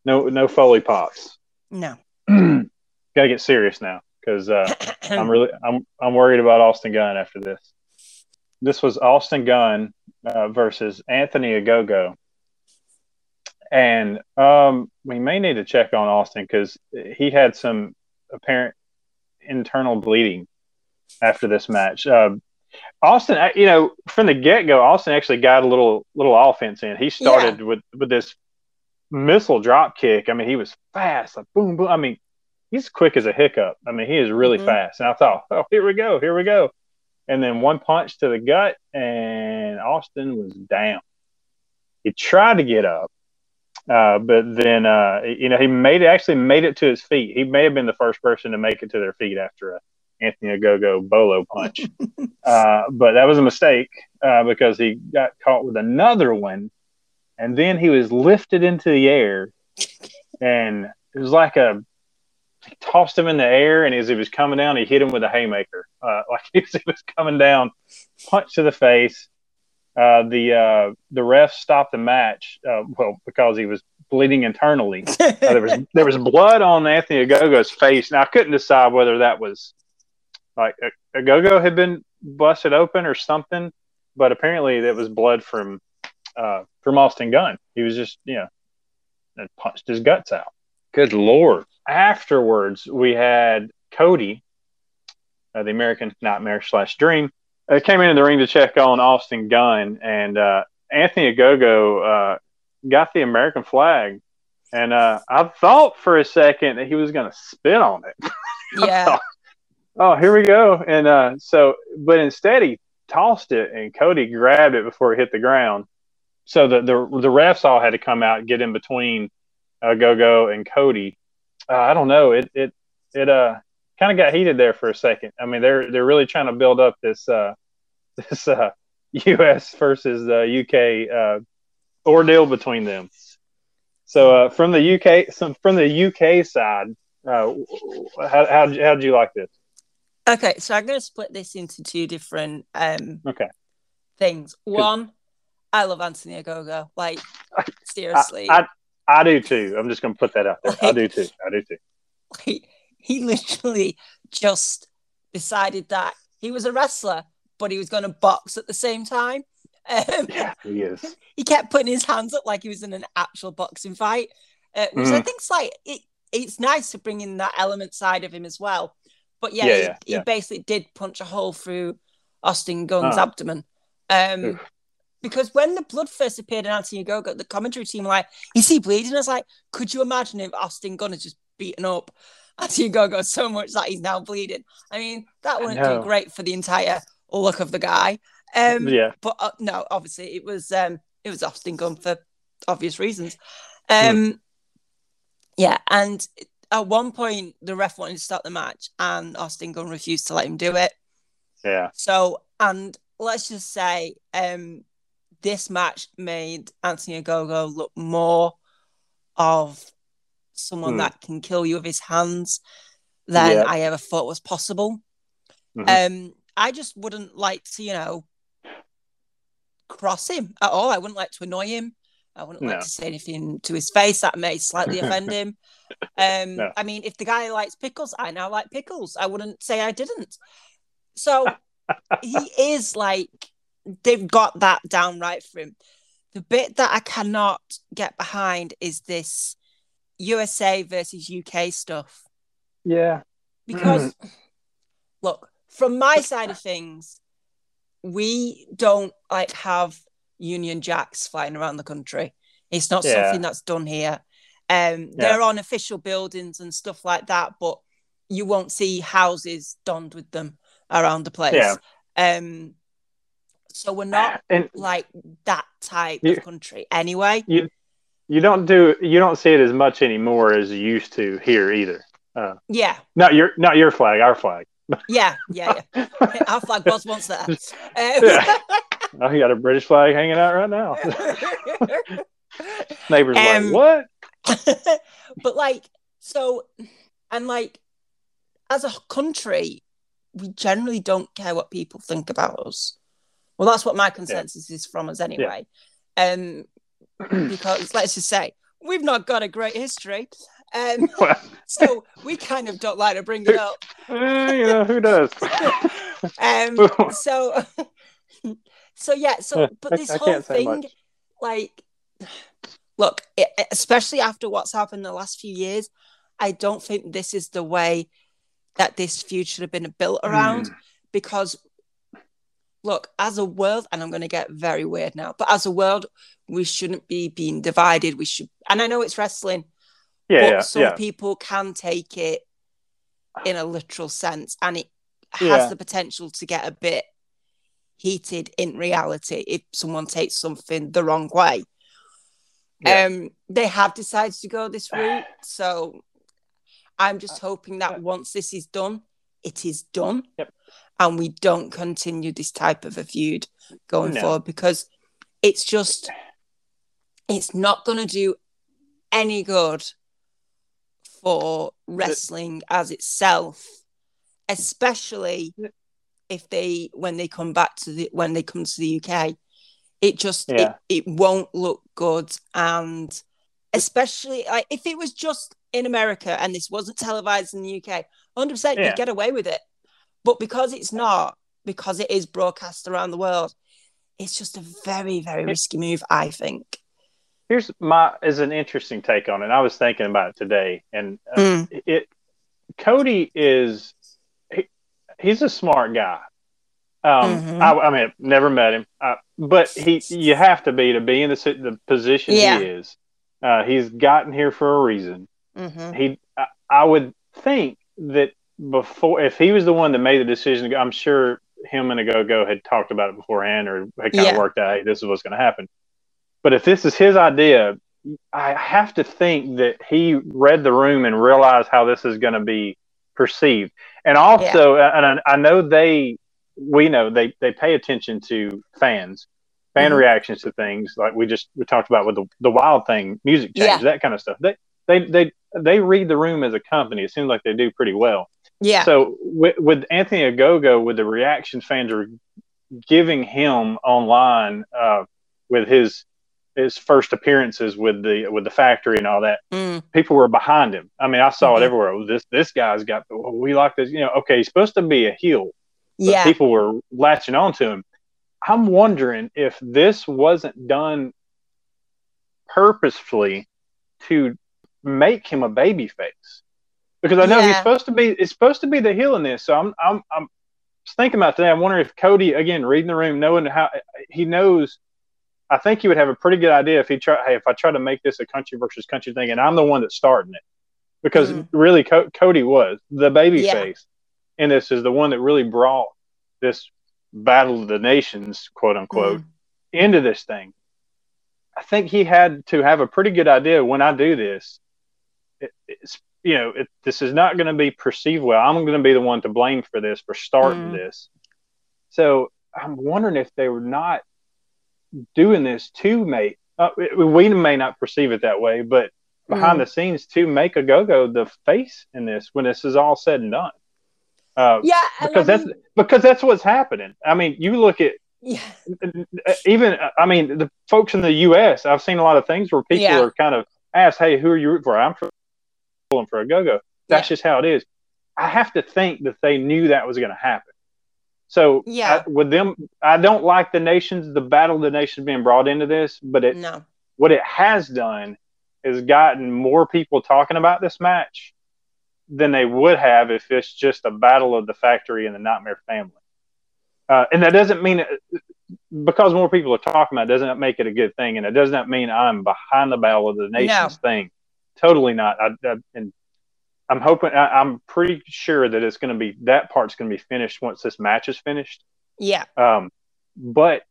no, no Foley pops. No. Got to get serious now because uh, I'm really I'm I'm worried about Austin Gunn after this. This was Austin Gunn uh, versus Anthony Ogogo, and um, we may need to check on Austin because he had some apparent internal bleeding after this match. Uh, Austin, you know, from the get go, Austin actually got a little little offense in. He started with with this missile drop kick. I mean, he was fast, like boom, boom. I mean, he's quick as a hiccup. I mean, he is really Mhm. fast. And I thought, oh, here we go, here we go. And then one punch to the gut, and Austin was down. He tried to get up, uh, but then uh, you know he made it. Actually, made it to his feet. He may have been the first person to make it to their feet after a Anthony Ogogo bolo punch. uh, but that was a mistake uh, because he got caught with another one, and then he was lifted into the air, and it was like a he tossed him in the air, and as he was coming down, he hit him with a haymaker, uh, like as he was coming down, punch to the face. Uh, the uh, the ref stopped the match, uh, well, because he was bleeding internally. Uh, there was there was blood on Anthony Ogogo's face. Now I couldn't decide whether that was like Ogogo had been busted open or something, but apparently that was blood from uh, from Austin Gunn. He was just you know and punched his guts out. Good lord! Afterwards, we had Cody, uh, the American Nightmare slash Dream, uh, came into the ring to check on Austin Gunn, and uh, Anthony Ogogo uh, got the American flag. And uh, I thought for a second that he was going to spit on it. yeah. Oh, here we go. And uh, so, but instead he tossed it, and Cody grabbed it before it hit the ground. So the the, the refs all had to come out and get in between uh, Go-Go and Cody. Uh, I don't know. It it it uh kind of got heated there for a second. I mean, they're they're really trying to build up this uh this uh U.S. versus uh, U.K. Uh, ordeal between them. So uh, from the UK, some from the UK side, uh, how how how did you like this? Okay, so I'm going to split this into two different um Okay. things. One, I love Anthony Ogogo. Like seriously, I, I do too. I'm just going to put that out there. I do too. I do too. he, he literally just decided that he was a wrestler, but he was going to box at the same time. Um, Yeah, he is. he kept putting his hands up like he was in an actual boxing fight, uh, which I Mhm. think's like it. It's nice to bring in that element side of him as well. But yeah, Yeah, he, yeah, he basically did punch a hole through Austin Gunn's Ah. abdomen. Um, Oof. because when the blood first appeared in Anthony Gogo, the commentary team were like, "Is he bleeding?" I was like, "Could you imagine if Austin Gunn had just beaten up Anthony Gogo so much that he's now bleeding?" I mean, that wouldn't do great for the entire look of the guy. Um, yeah. but uh, no, obviously it was um it was Austin Gunn for obvious reasons. Um, yeah, and at one point the ref wanted to start the match, and Austin Gunn refused to let him do it. Yeah. So, and let's just say, um, this match made Anthony Ogogo look more of someone Hmm. that can kill you with his hands than Yeah. I ever thought was possible. Mhm. Um, I just wouldn't like to, you know, cross him at all. I wouldn't like to annoy him. I wouldn't like to say anything to his face that may slightly offend him. Um, No. I mean, if the guy likes pickles, I now like pickles. I wouldn't say I didn't. So he is like they've got that down right for him. The bit that I cannot get behind is this USA versus UK stuff. Yeah. Because look, from my side of things, we don't like have Union Jacks flying around the country. It's not Yeah. something that's done here. Um, Yeah. they're on official buildings and stuff like that, but you won't see houses donned with them around the place. Yeah. Um, so we're not And like that type You- of country anyway. you don't do you don't see it as much anymore as you used to here either. Uh, Yeah, not your not your flag, our flag. yeah, yeah, yeah. Our flag was once there. Um, Yeah. Oh, you got a British flag hanging out right now. Neighbors Um, like, what? but like so and like as a country we generally don't care what people think about us. Well that's what my consensus is from us anyway. Um because let's just say we've not got a great history. Um Well, so we kind of don't like to bring it up. Eh, you know who does? um so so yeah so but this I whole can't say thing like look e- especially after what's happened the last few years i don't think this is the way that this feud should have been built around Hmm. because look as a world and i'm going to get very weird now but as a world we shouldn't be being divided we should and i know it's wrestling yeah, but yeah, some yeah. people can take it in a literal sense and it has the potential to get a bit heated in reality if someone takes something the wrong way Yeah. um they have decided to go this route so i'm just hoping that once this is done it is done Yep. and we don't continue this type of a feud going No. forward because it's just it's not going to do any good for wrestling as itself especially if they when they come back to the when they come to the UK it just Yeah. it, it won't look good and especially like if it was just in America and this wasn't televised in the UK 100% Yeah. you'd get away with it but because it's not because it is broadcast around the world it's just a very very risky move I think Here's my is an interesting take on it. I was thinking about it today, and uh, Mm. it Cody is he's a smart guy. Um, Mhm. I, I mean, never met him, uh, but he you have to be to be in the the position Yeah. he is. Uh, he's gotten here for a reason. Mhm. He, I, I would think that before, if he was the one that made the decision, I'm sure him and Ogogo had talked about it beforehand, or had kind Yeah. of worked out, hey, this is what's going to happen. But if this is his idea, I have to think that he read the room and realized how this is going to be perceived. And also, and I, I know they, we know they they pay attention to fans, fan Mhm. reactions to things like we just we talked about with the the wild thing, music change, that kind of stuff. They they they they read the room as a company. It seems like they do pretty well. yeah So with, with Anthony Ogogo, with the reaction fans are giving him online uh, with his his first appearances with the with the factory and all that, Mm. people were behind him. I mean, I saw Mhm. it everywhere. Oh, This this guy's got we like this. You know, okay, he's supposed to be a heel, but yeah people were latching on to him. I'm wondering if this wasn't done purposefully to make him a baby face. Because I know he's supposed to be it's supposed to be the heel in this. So I'm I'm I'm thinking about today. I'm wondering if Cody again reading the room, knowing how he knows I think he would have a pretty good idea if he try hey, if I try to make this a country versus country thing and I'm the one that's starting it. Because Mhm. really Co- Cody was the baby Yeah. face and this is the one that really brought this battle of the nations, quote unquote, Mm. into this thing. I think he had to have a pretty good idea when I do this. It, it's you know, it, this is not going to be perceived well. I'm going to be the one to blame for this for starting Mm. this. So I'm wondering if they were not doing this to make. Uh, we may not perceive it that way, but behind Mm. the scenes to make Ogogo the face in this when this is all said and done. Uh, yeah because that's mean, because that's what's happening. I mean, you look at yeah even I mean the folks in the U.S. I've seen a lot of things where people Yeah. are kind of asked, "Hey, who are you rooting for?" I'm pulling for Ogogo. That's just how it is. I have to think that they knew that was going to happen. So Yeah. I, with them, I don't like the nations, the battle of the nations being brought into this, but it No. what it has done is gotten more people talking about this match than they would have if it's just a battle of the factory and the Nightmare family. Uh, and that doesn't mean because more people are talking about it doesn't make it a good thing, and it does not mean I'm behind the battle of the nations thing. Totally not. I, I, and I'm hoping I, I'm pretty sure that it's going to be that part's going to be finished once this match is finished. Yeah. Um, but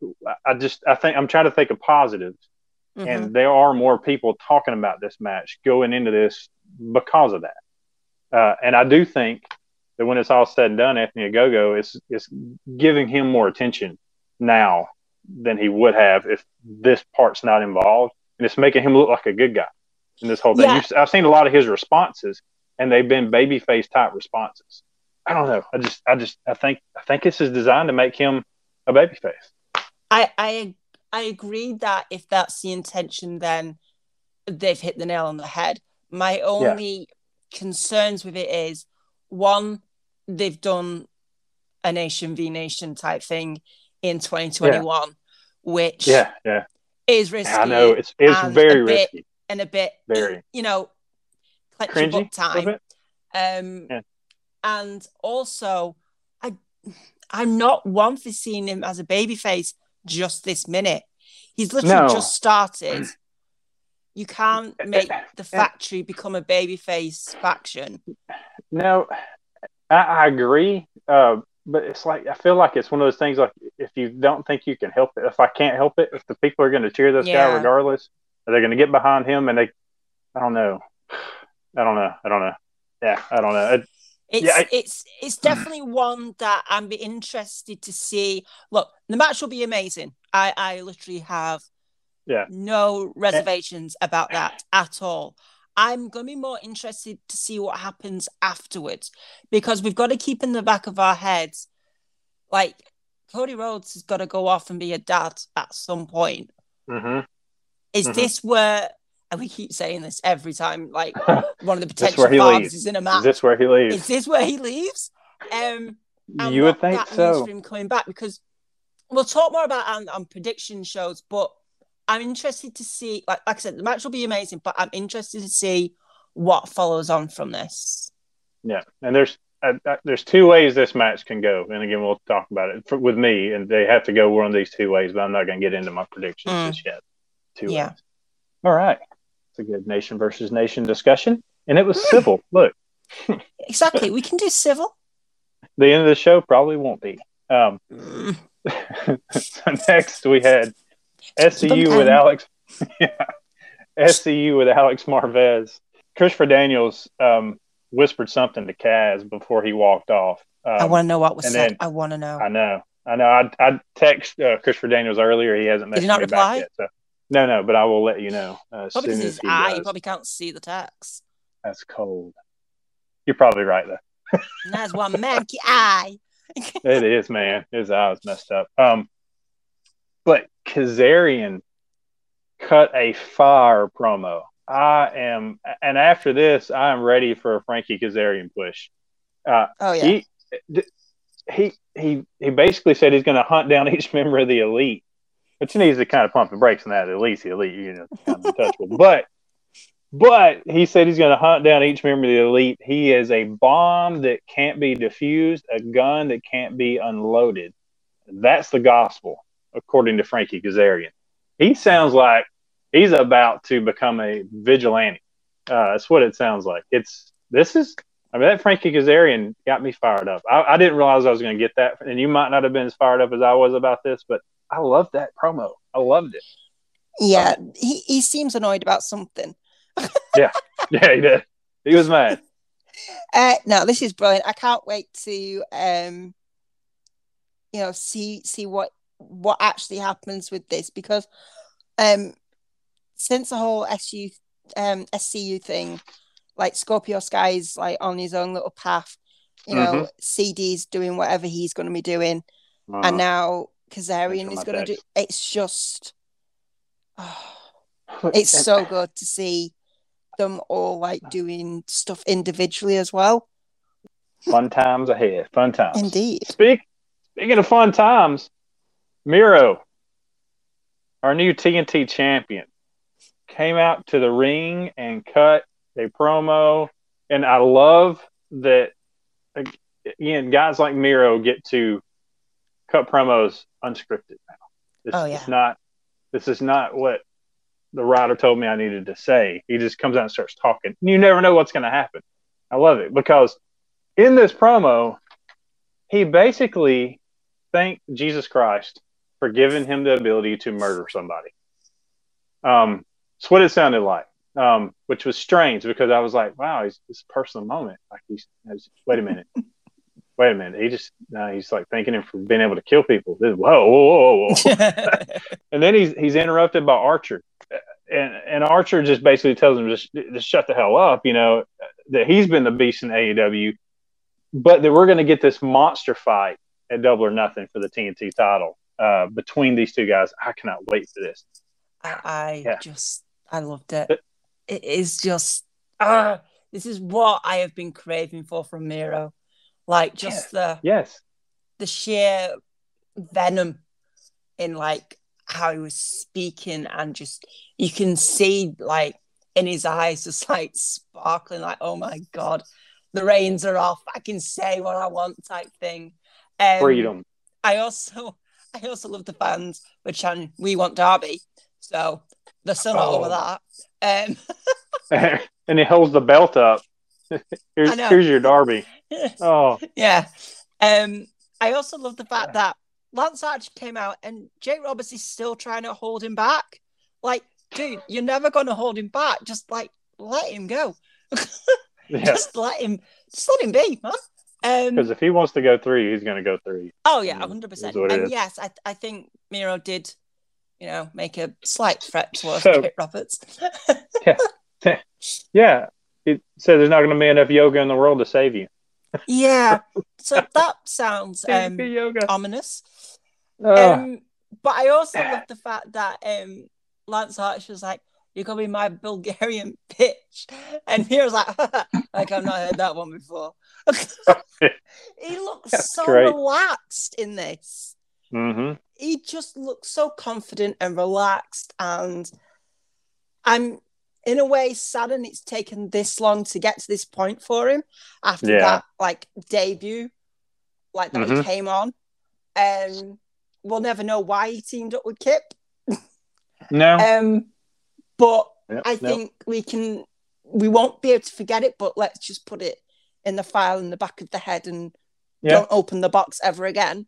I just I think I'm trying to think of positives Mhm. and there are more people talking about this match going into this because of that. Uh, and I do think that when it's all said and done, Anthony Ogogo is is giving him more attention now than he would have if this part's not involved, and it's making him look like a good guy in this whole thing. Yeah. I've seen a lot of his responses, and they've been babyface type responses. I don't know. I just, I just, I think, I think this is designed to make him a babyface. I I I agree that if that's the intention, then they've hit the nail on the head. My only concerns with it is one, they've done a nation v nation type thing in 2021, which Yeah, yeah. is risky I know it's it's very bit- risky. and a bit Very. you know clench your cringy book time. Um, Yeah. and also, I I'm not one for seeing him as a babyface just this minute. He's literally No. just started. You can't make the factory become a babyface faction. No, I, I agree. Uh, but it's like I feel like it's one of those things. Like if you don't think you can help it, if I can't help it, if the people are going to cheer this Yeah. guy regardless, are they going to get behind him? And they, I don't know. I don't know. I don't know. Yeah, I don't know. It, It's Yeah, I- it's it's definitely one that I'm be interested to see. Look, the match will be amazing. I I literally have Yeah. no reservations about that at all. I'm gonna be more interested to see what happens afterwards because we've got to keep in the back of our heads, like Cody Rhodes has got to go off and be a dad at some point. hmm Is Mhm. this where? And we keep saying this every time, like one of the potential fathers is in a match. Is this where he leaves? Is this where he leaves? Um, you would think that means so. for him coming back because we'll talk more about on, on prediction shows, but I'm interested to see. Like, like I said, the match will be amazing, but I'm interested to see what follows on from this. Yeah, and there's uh, uh, there's two ways this match can go, and again we'll talk about it for, with me, and they have to go one of these two ways. But I'm not going to get into my predictions Mm. just yet. Two Yeah. ways. All right, it's a good nation versus nation discussion, and it was Mm. civil. Look, Exactly. we can do civil. the end of the show probably won't be. Um, Mm, so next we had SCU with Alex. yeah, SCU with Alex Marvez. Christopher Daniels um, whispered something to Kaz before he walked off. Um, I want to know what was said. then- I want to know. I know. I know. I I text uh, Christopher Daniels earlier. He hasn't Did messaged he not me reply? back yet. So no, no. But I will let you know uh, Probably because his eye, you probably can't see the text. That's cold. You're probably right though. And That's one manky eye. It is, man. His eye was messed up. Um, but Kazarian cut a fire promo. I am, and after this, I am ready for a Frankie Kazarian push. Uh, Oh yeah. he he he he basically said he's going to hunt down each member of the elite, which needs to kind of pump the brakes on that. At least the elite, you know, kind of untouchable. but but he said he's going to hunt down each member of the elite. He is a bomb that can't be diffused, a gun that can't be unloaded. That's the gospel, according to Frankie Kazarian. He sounds like he's about to become a vigilante. Uh, that's what it sounds like. It's this is I mean, that Frankie Kazarian got me fired up. I, I didn't realize I was going to get that, and you might not have been as fired up as I was about this, but I loved that promo. I loved it. Yeah. He, he seems annoyed about something. Yeah, yeah, he did. He was mad. Uh, no, this is brilliant. I can't wait to um, you know, see see what what actually happens with this because um, since the whole SU um SCU thing, like Scorpio Sky's like on his own little path. You know, CD's doing whatever he's going to be doing, Uh, and now Kazarian is going to do. It's just, oh, it's so good to see them all like doing stuff individually as well. fun times ahead. Fun times. Indeed. Speak. Speaking of fun times, Miro, our new TNT champion, came out to the ring and cut a promo. And I love that, again, guys like Miro get to cut promos unscripted now. This Oh, yeah. is not this is not what the writer told me I needed to say. He just comes out and starts talking. You never know what's going to happen. I love it because in this promo, he basically thanked Jesus Christ for giving him the ability to murder somebody. Um, it's what it sounded like, um, which was strange because I was like, wow, he's this personal moment. Like he's, wait a minute. Wait a minute. He just, no, he's like thanking him for being able to kill people. This- Whoa, whoa, whoa, whoa. and then he's he's interrupted by Archer, and and Archer just basically tells him just just shut the hell up, you know, that he's been the beast in AEW, but that we're going to get this monster fight at Double or Nothing for the TNT title uh, between these two guys. I cannot wait for this. I, I Yeah. just I loved it. But- It is just ah, this is what I have been craving for from Miro. Like just the Yes, the sheer venom in like how he was speaking and just you can see like in his eyes just like sparkling like oh my god the reins are off i can say what i want type thing um, freedom. i also i also love the fans which chanting we want Darby so they're still not Oh. over that um and he holds the belt up. here's here's your Darby. Oh, Yeah. Um, I also love the fact that Lance Archer came out and Jake Roberts is still trying to hold him back. Like, dude, you're never going to hold him back. Just like let him go. yeah. Just let him. Just let him be, man. Um, Because if he wants to go three, he's going to go three. oh yeah, Mm, hundred percent. is what it And yes, I I think Miro did, you know, make a slight threat towards So- Jake Roberts. Yeah, yeah. it said there's not going to be enough yoga in the world to save you. Yeah. So that sounds um, ominous. Oh, Um, but I also love the fact that um, Lance was like, "You're gonna be my Bulgarian bitch," and he was like, "Like I've not heard that one before." he looks That's so great. relaxed in this. hmm He just looks so confident and relaxed, and I'm in a way saddened it's taken this long to get to this point for him after Yeah. that like debut, like that he Mhm. came on. Um, we'll never know why he teamed up with Kip. No, Um, but Yep, I think we can, we won't be able to forget it. But let's just put it in the file in the back of the head and Yeah. don't open the box ever again,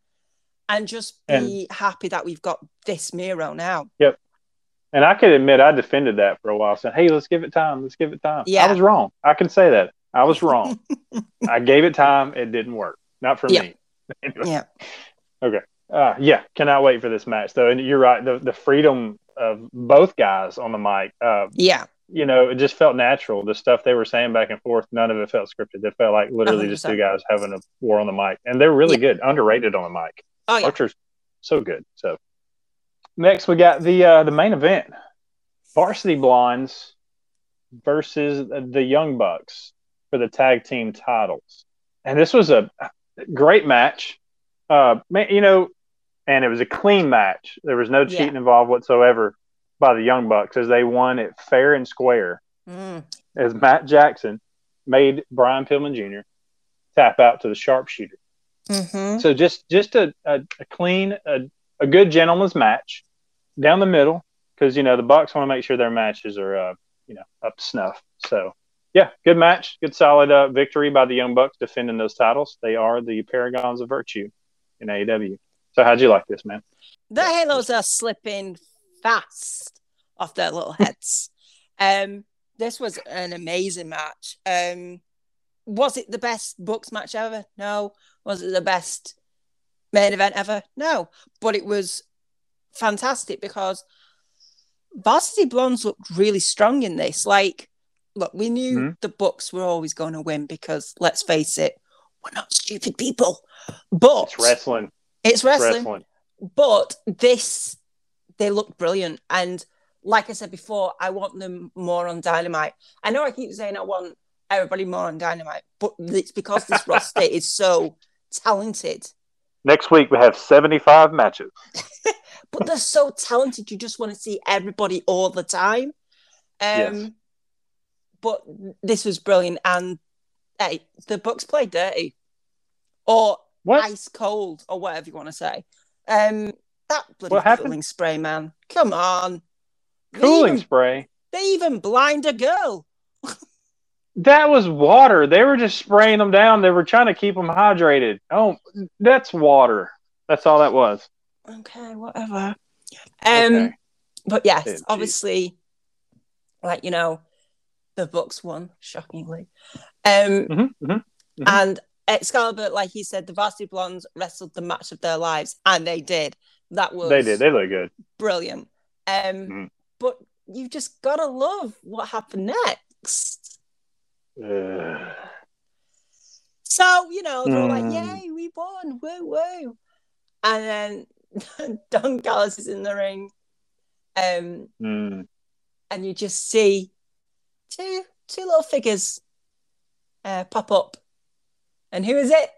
and just be happy that we've got this Miro now. And I could admit I defended that for a while, saying, "Hey, let's give it time. Let's give it time." Yeah. I was wrong. I can say that I was wrong. I gave it time. It didn't work. Not for Yeah. me. Anyway. Yeah. Okay. Uh, yeah. Cannot wait for this match, though. And you're right. The the freedom of both guys on the mic. Uh, Yeah, you know, it just felt natural. The stuff they were saying back and forth, none of it felt scripted. It felt like literally just 100%. two guys having a war on the mic, and they're really good, underrated on the mic. oh yeah, Archer's so good. So next we got the uh, the main event: Varsity Blondes versus the Young Bucks for the tag team titles. And this was a great match. Uh, man, you know, and it was a clean match. There was no Yeah. cheating involved whatsoever by the Young Bucks as they won it fair and square Mm. as Matt Jackson made Brian Pillman Jr. tap out to the sharpshooter. hmm So just just a, a, a clean, a, a good gentleman's match down the middle because you know the Bucks want to make sure their matches are uh, you know up to snuff. So yeah, good match, good solid uh, victory by the Young Bucks defending those titles. They are the paragons of virtue in AEW. So how'd you like this, man? The halos are slipping fast off their little heads. um, this was an amazing match. Um, was it the best Bucks match ever? No. Was it the best main event ever? No. But it was fantastic because Varsity Blondes looked really strong in this. Like, look, we knew Mhm. the Bucks were always going to win because let's face it, we're not stupid people. But It's wrestling. It's It's wrestling wrestling. but this they look brilliant and like i said before i want them more on dynamite i know i keep saying i want everybody more on dynamite but it's because this roster is so talented Next week we have 75 matches. but they're so talented. You just want to see everybody all the time. Um, yes. But this was brilliant, and hey, the Bucks play dirty, or what? ice cold, or whatever you want to say. Um, that bloody cooling spray, man! Come on, cooling even, spray. They even blind a girl. That was water. They were just spraying them down. They were trying to keep them hydrated. Oh, that's water. That's all that was. Okay, whatever. Um, okay. but yes, obviously, like you know, the Bucks won shockingly. Um, mm-hmm, mm-hmm, mm-hmm. and Excalibur, like he said, the Varsity Blondes wrestled the match of their lives, and they did. That was they did. They look good. Brilliant. Um, mm-hmm. but you just gotta love what happened next. Uh. So you know they're mm. like, "Yay, we won! Woo woo!" And then Don Callis is in the ring, um, mm. and you just see two two little figures uh, pop up. And who is it?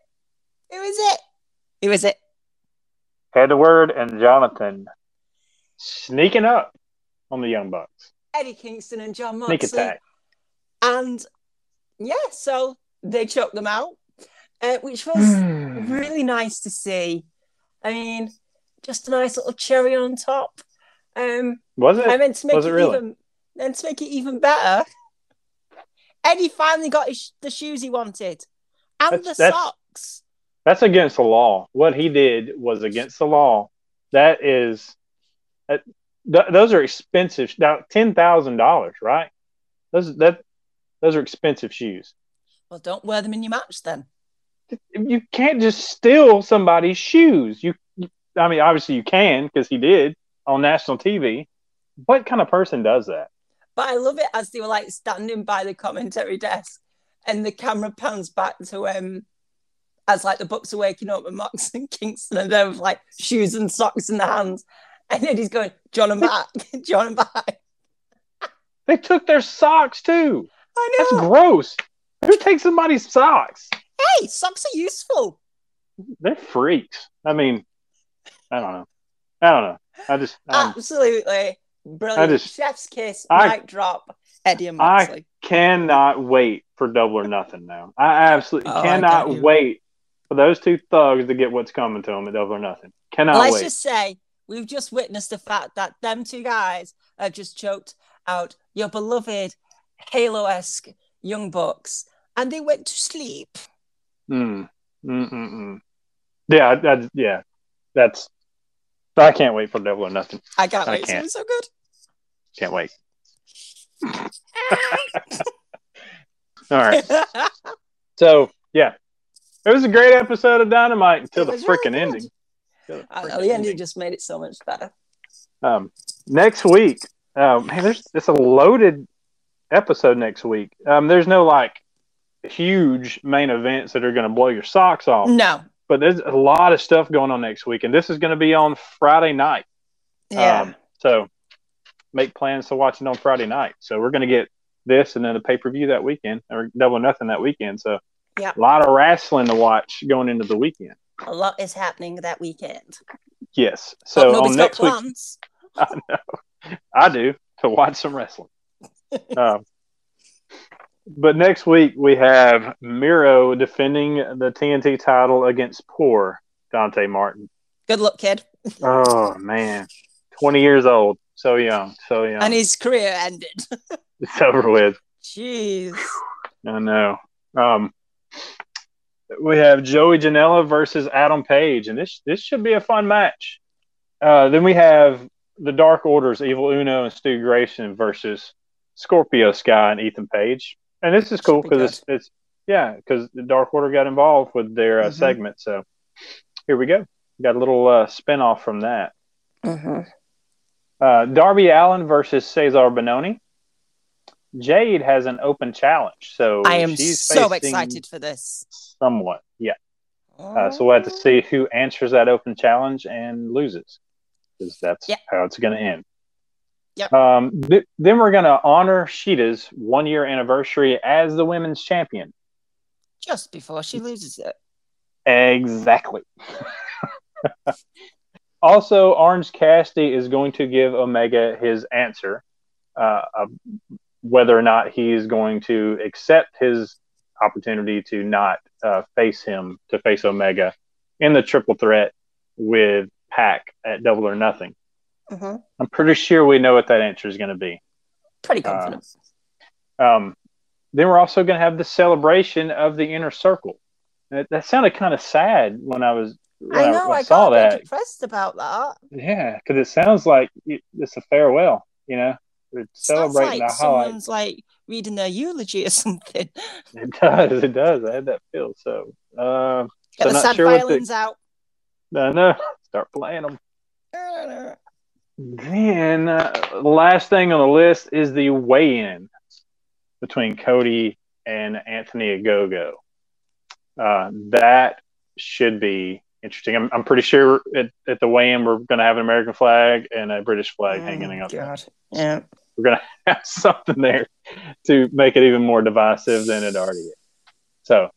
Who is it? Who is it? Edward and Jonathan sneaking up on the Young Bucks. Eddie Kingston and Jon Moxley. Sneak attack. And yeah, so they choked them out, uh, which was hmm. really nice to see. I mean, just a nice little cherry on top. Um, was it? I meant to make was it, it really? even, then to make it even better. Eddie finally got his, the shoes he wanted and that's, the that's, socks. That's against the law. What he did was against the law. That is, that, th- those are expensive. Now ten thousand dollars, right? Those that those are expensive shoes. Well, don't wear them in your match then. You can't just steal somebody's shoes. You, I mean, obviously you can because he did on national TV. What kind of person does that? But I love it as they were like standing by the commentary desk and the camera pans back to um as like the Bucks are waking up with Mox and Kingston and they're with like shoes and socks in their hands. And then he's going, John and back, John and back. They took their socks too. I know. That's gross. Who takes somebody's socks? Hey, socks are useful. They're freaks. I mean, I don't know. I don't know. I just I'm, absolutely. Brilliant. Just, Chef's kiss, I, mic drop, Eddie and Moxley. I cannot wait for Double or Nothing now. I absolutely oh, cannot I wait for those two thugs to get what's coming to them at Double or Nothing. Cannot Let's wait. just say we've just witnessed the fact that them two guys have just choked out your beloved Halo esque Young Bucks and they went to sleep. Mm. Mm-mm-mm. Yeah, that, yeah, that's I can't wait for Double or Nothing. I can't I wait. Can't. It's so good. Can't wait. All right. so yeah, it was a great episode of Dynamite until the freaking really ending. The, I know, the ending just made it so much better. Um, next week, uh, man, there's it's a loaded episode next week. Um, there's no like huge main events that are going to blow your socks off. No, but there's a lot of stuff going on next week, and this is going to be on Friday night. Yeah. Um, so make plans to watch it on Friday night. So we're going to get this and then the pay per view that weekend, or double nothing that weekend. So yeah, a lot of wrestling to watch going into the weekend. A lot is happening that weekend. Yes. So on next week, I know I do to watch some wrestling. Um, but next week we have Miro defending the TNT title against poor Dante Martin. Good luck, kid. oh man, twenty years old, so young, so young, and his career ended. it's over with. Jeez. I know. Um, we have Joey Janela versus Adam Page, and this this should be a fun match. Uh, then we have the Dark Orders, Evil Uno and Stu Grayson versus Scorpio Sky and Ethan Page and this is cool because it's, it's yeah because the Dark Order got involved with their uh, mm-hmm. segment. So here we go. Got a little uh, spinoff from that. Mm-hmm. Uh, Darby Allin versus Cezar Bononi. Jade has an open challenge, so I am so excited for this. Somewhat, yeah. Uh, so we'll have to see who answers that open challenge and loses, because that's yeah. how it's going to end. Yep. Um, th- then we're going to honor Shida's one year anniversary as the women's champion. Just before she loses it. Exactly. also, Orange Cassidy is going to give Omega his answer, uh, uh, whether or not he's going to accept his opportunity to not uh, face him to face Omega in the triple threat with Pac at Double or Nothing. Mhm. I'm pretty sure we know what that answer is going to be. Pretty confident. Um, then we're also going to have the celebration of the inner circle. That, that sounded kind of sad when I was when I know. when I, saw got that. bit depressed about that. Yeah, because it sounds like it- it's a farewell. You know, it's Sounds celebrating like the highlight. someone's like reading their eulogy or something. It does. It does. I had that feel. So, uh, Get So the not sad sure what the- violins out. no, no, start playing them. Then, uh, the last thing on the list is the weigh-in between Cody and Anthony Ogogo. Uh, that should be interesting. I'm, I'm pretty sure at, at the weigh-in we're going to have an American flag and a British flag hanging Oh, up. God. Yeah. We're going to have something there to make it even more divisive than it already is. So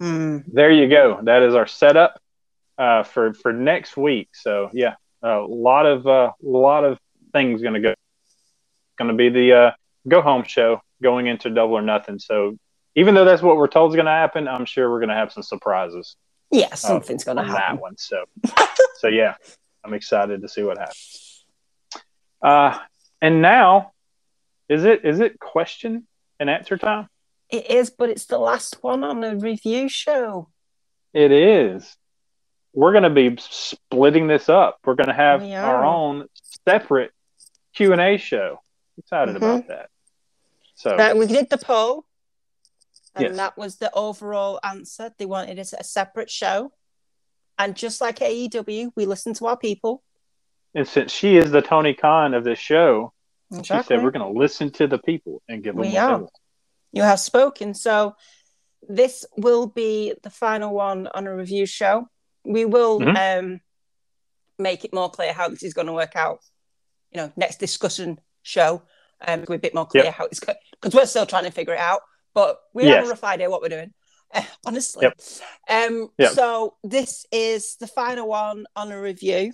Hmm. there you go. That is our setup uh, for for next week. So yeah, a lot of a lot of things going to go. Going to be the uh, go home show going into Double or Nothing. So even though that's what we're told is going to happen, I'm sure we're going to have some surprises Yeah, something's on gonna happen. that one. So so yeah, I'm excited to see what happens. Uh, and now, is it is it question and answer time? It is, but it's the last one on the review show. It is. We're going to be splitting this up. We're going to have We our own separate Q and A show. Excited Mhm. about that. So But we did the poll, and Yes. that was the overall answer. They wanted it a separate show, and just like AEW, we listen to our people. and since she is the Tony Khan of this show, she said we're going to listen to the people and give them We what they are. want. you have spoken. So this will be the final one on a review show. We will Mhm. um, make it more clear how this is going to work out. You know, next discussion show, um, we're a bit more clear Yep. how it's going because we're still trying to figure it out. But we have a rough idea what we're doing. Uh, honestly. Yep. Um, Yep. So this is the final one on a review.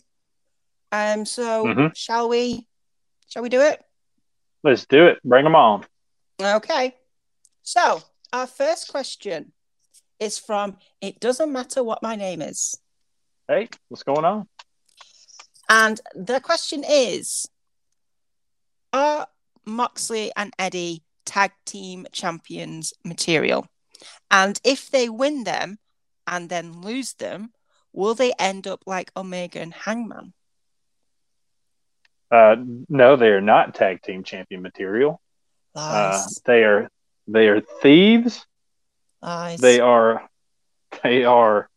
Um, so Mhm. shall we? Shall we do it? Let's do it. Bring them on. Okay. So, our first question is from It Doesn't Matter What My Name Is. Hey, what's going on? And the question is Are Moxley and Eddie tag team champions material? And if they win them and then lose them, will they end up like Omega and Hangman? Uh, no, they are not tag team champion material. Uh, they are they are thieves. They are they are.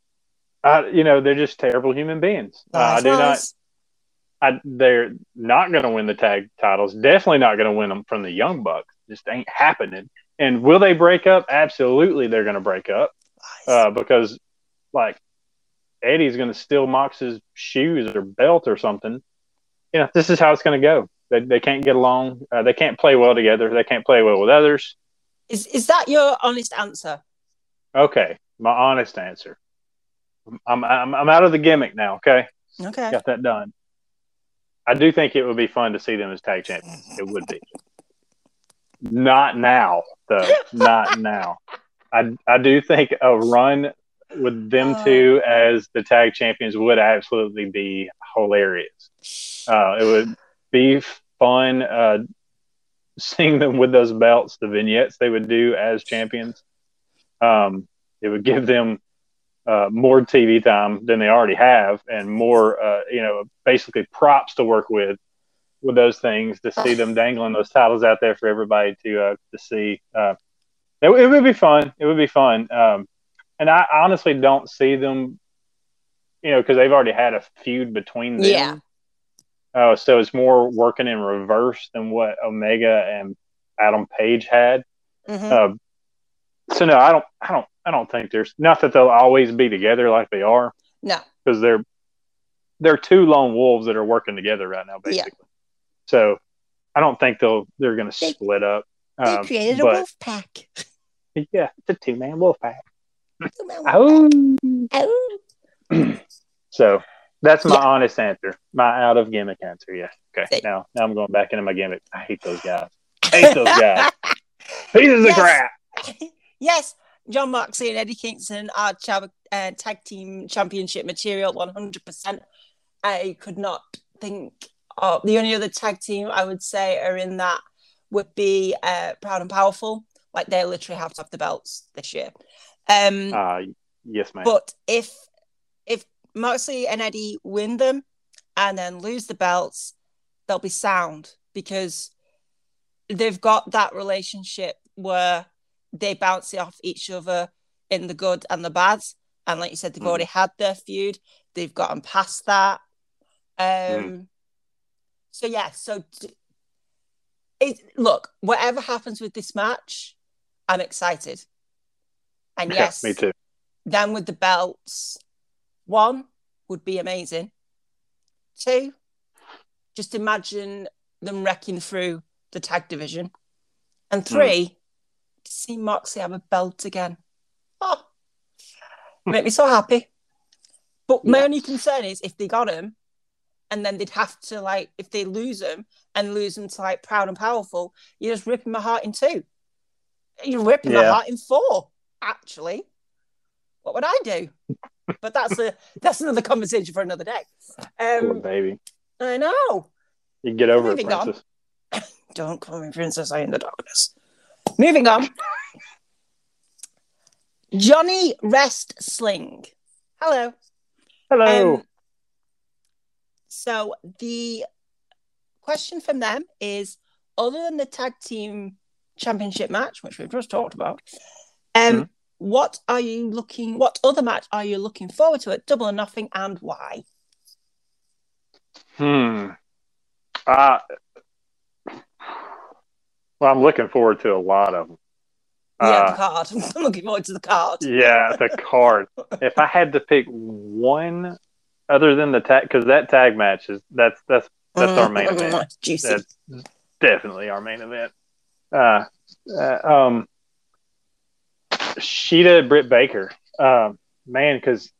Uh, you know, they're just terrible human beings. Uh, I do not. I, they're not going to win the tag titles. Definitely not going to win them from the Young Bucks. Just ain't happening. And will they break up? Absolutely, they're going to break up uh, because, like, Eddie's going to steal Mox's shoes or belt or something. You know, this is how it's going to go. They, they can't get along. Uh, they can't play well together. They can't play well with others. is, is that your honest answer? Okay, my honest answer. I'm I'm, I'm out of the gimmick now. Okay, Okay. got that done. I do think it would be fun to see them as tag champions. It would be. Not now, though. Not now. I I do think a run with them Oh. two as the tag champions would absolutely be hilarious. Uh, it would be fun uh, seeing them with those belts, the vignettes they would do as champions. Um, it would give them uh, more TV time than they already have, and more, uh, you know, basically props to work with with those things to see them dangling those titles out there for everybody to uh, to see. Uh, it, it would be fun. It would be fun. Um, and I honestly don't see them, you know, because they've already had a feud between them. Yeah. Uh, so it's more working in reverse than what Omega and Adam Page had. Mhm. So no, I don't, I don't, I don't think there's not that they'll always be together like they are no. because they're they're two lone wolves that are working together right now, basically. Yeah. So I don't think they'll they're going to They- split up. They Um, created a wolf pack. yeah, it's a two man wolf pack. Oh. Oh, so That's my Yeah. honest answer. My out of gimmick answer. Yeah. Okay. Now, now I'm going back into my gimmick. I hate those guys. hate those guys. Pieces Yes. of crap. Yes, Jon Moxley and Eddie Kingston are chab- uh, tag team championship material 100%. I could not think of the only other tag team I would say are in that would be uh, Proud and Powerful. Like they literally have to have the belts this year. Um, Uh, yes, ma'am. but if if Moxley and Eddie win them and then lose the belts, they'll be sound because they've got that relationship where they bounce it off each other in the good and the bad. And like you said, they've Mhm. already had their feud. They've gotten past that. Um so yeah, so it look, whatever happens with this match, I'm excited. And Yeah, yes, me too. then with the belts, one would be amazing. Two, just imagine them wrecking through the tag division. And three, to see Moxley have a belt again. Oh, make me so happy. But my Yeah. only concern is if they got him and then they'd have to, like, if they lose him and lose him to, like, Proud and Powerful, you're just ripping my heart in two. You're ripping my heart in four, actually. What would I do? but that's a that's another conversation for another day. Um, baby. I know. You get over it, on. Princess. Don't call me Princess I in the darkness. Moving on. Johnny Rest Sling. Hello. Hello. Um, so the question from them is other than the tag team championship match, which we've just talked about, um, Mhm. what are you looking what other match are you looking forward to at Double or Nothing and why? Hmm. Uh, well, I'm looking forward to a lot of them. yeah, Uh, the card. I'm looking forward to the card. yeah, the card. if I had to pick one other than the tag, because that tag match is that's that's that's our main event. Mm, Juicy. That's definitely our main event. Uh, uh um, Shida Britt Baker, um, man, because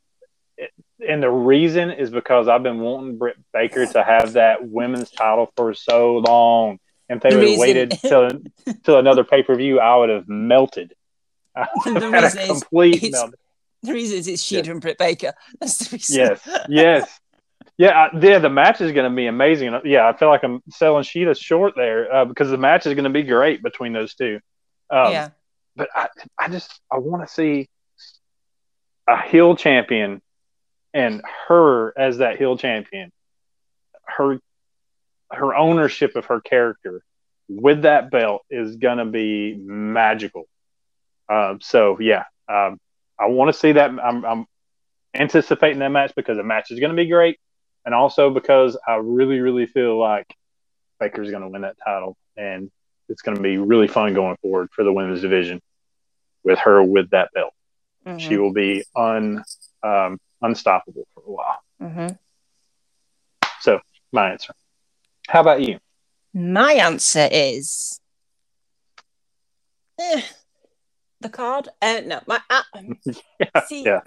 and the reason is because I've been wanting Britt Baker to have that women's title for so long. And if they The would have reason- waited till till another pay per view, I would have melted. I would The have had a reason is complete it's-. The reason is it's Shida and Britt Baker. That's the reason. Yes, yes, yeah, I, yeah. The match is going to be amazing. Yeah, I feel like I'm selling Shida short there uh, because the match is going to be great between those two. Um, yeah. but I, I just I want to see a heel champion and her as that heel champion. Her her ownership of her character with that belt is gonna be magical. Um, so yeah, um, I want to see that. I'm, I'm anticipating that match because the match is gonna be great, and also because I really really feel like Baker's gonna win that title, and it's gonna be really fun going forward for the women's division with her with that belt. Mhm, She will be un um, unstoppable for a while. mhm. So my answer. How about you? My answer is eh, the card. Uh, no, my uh, Yeah, see yeah.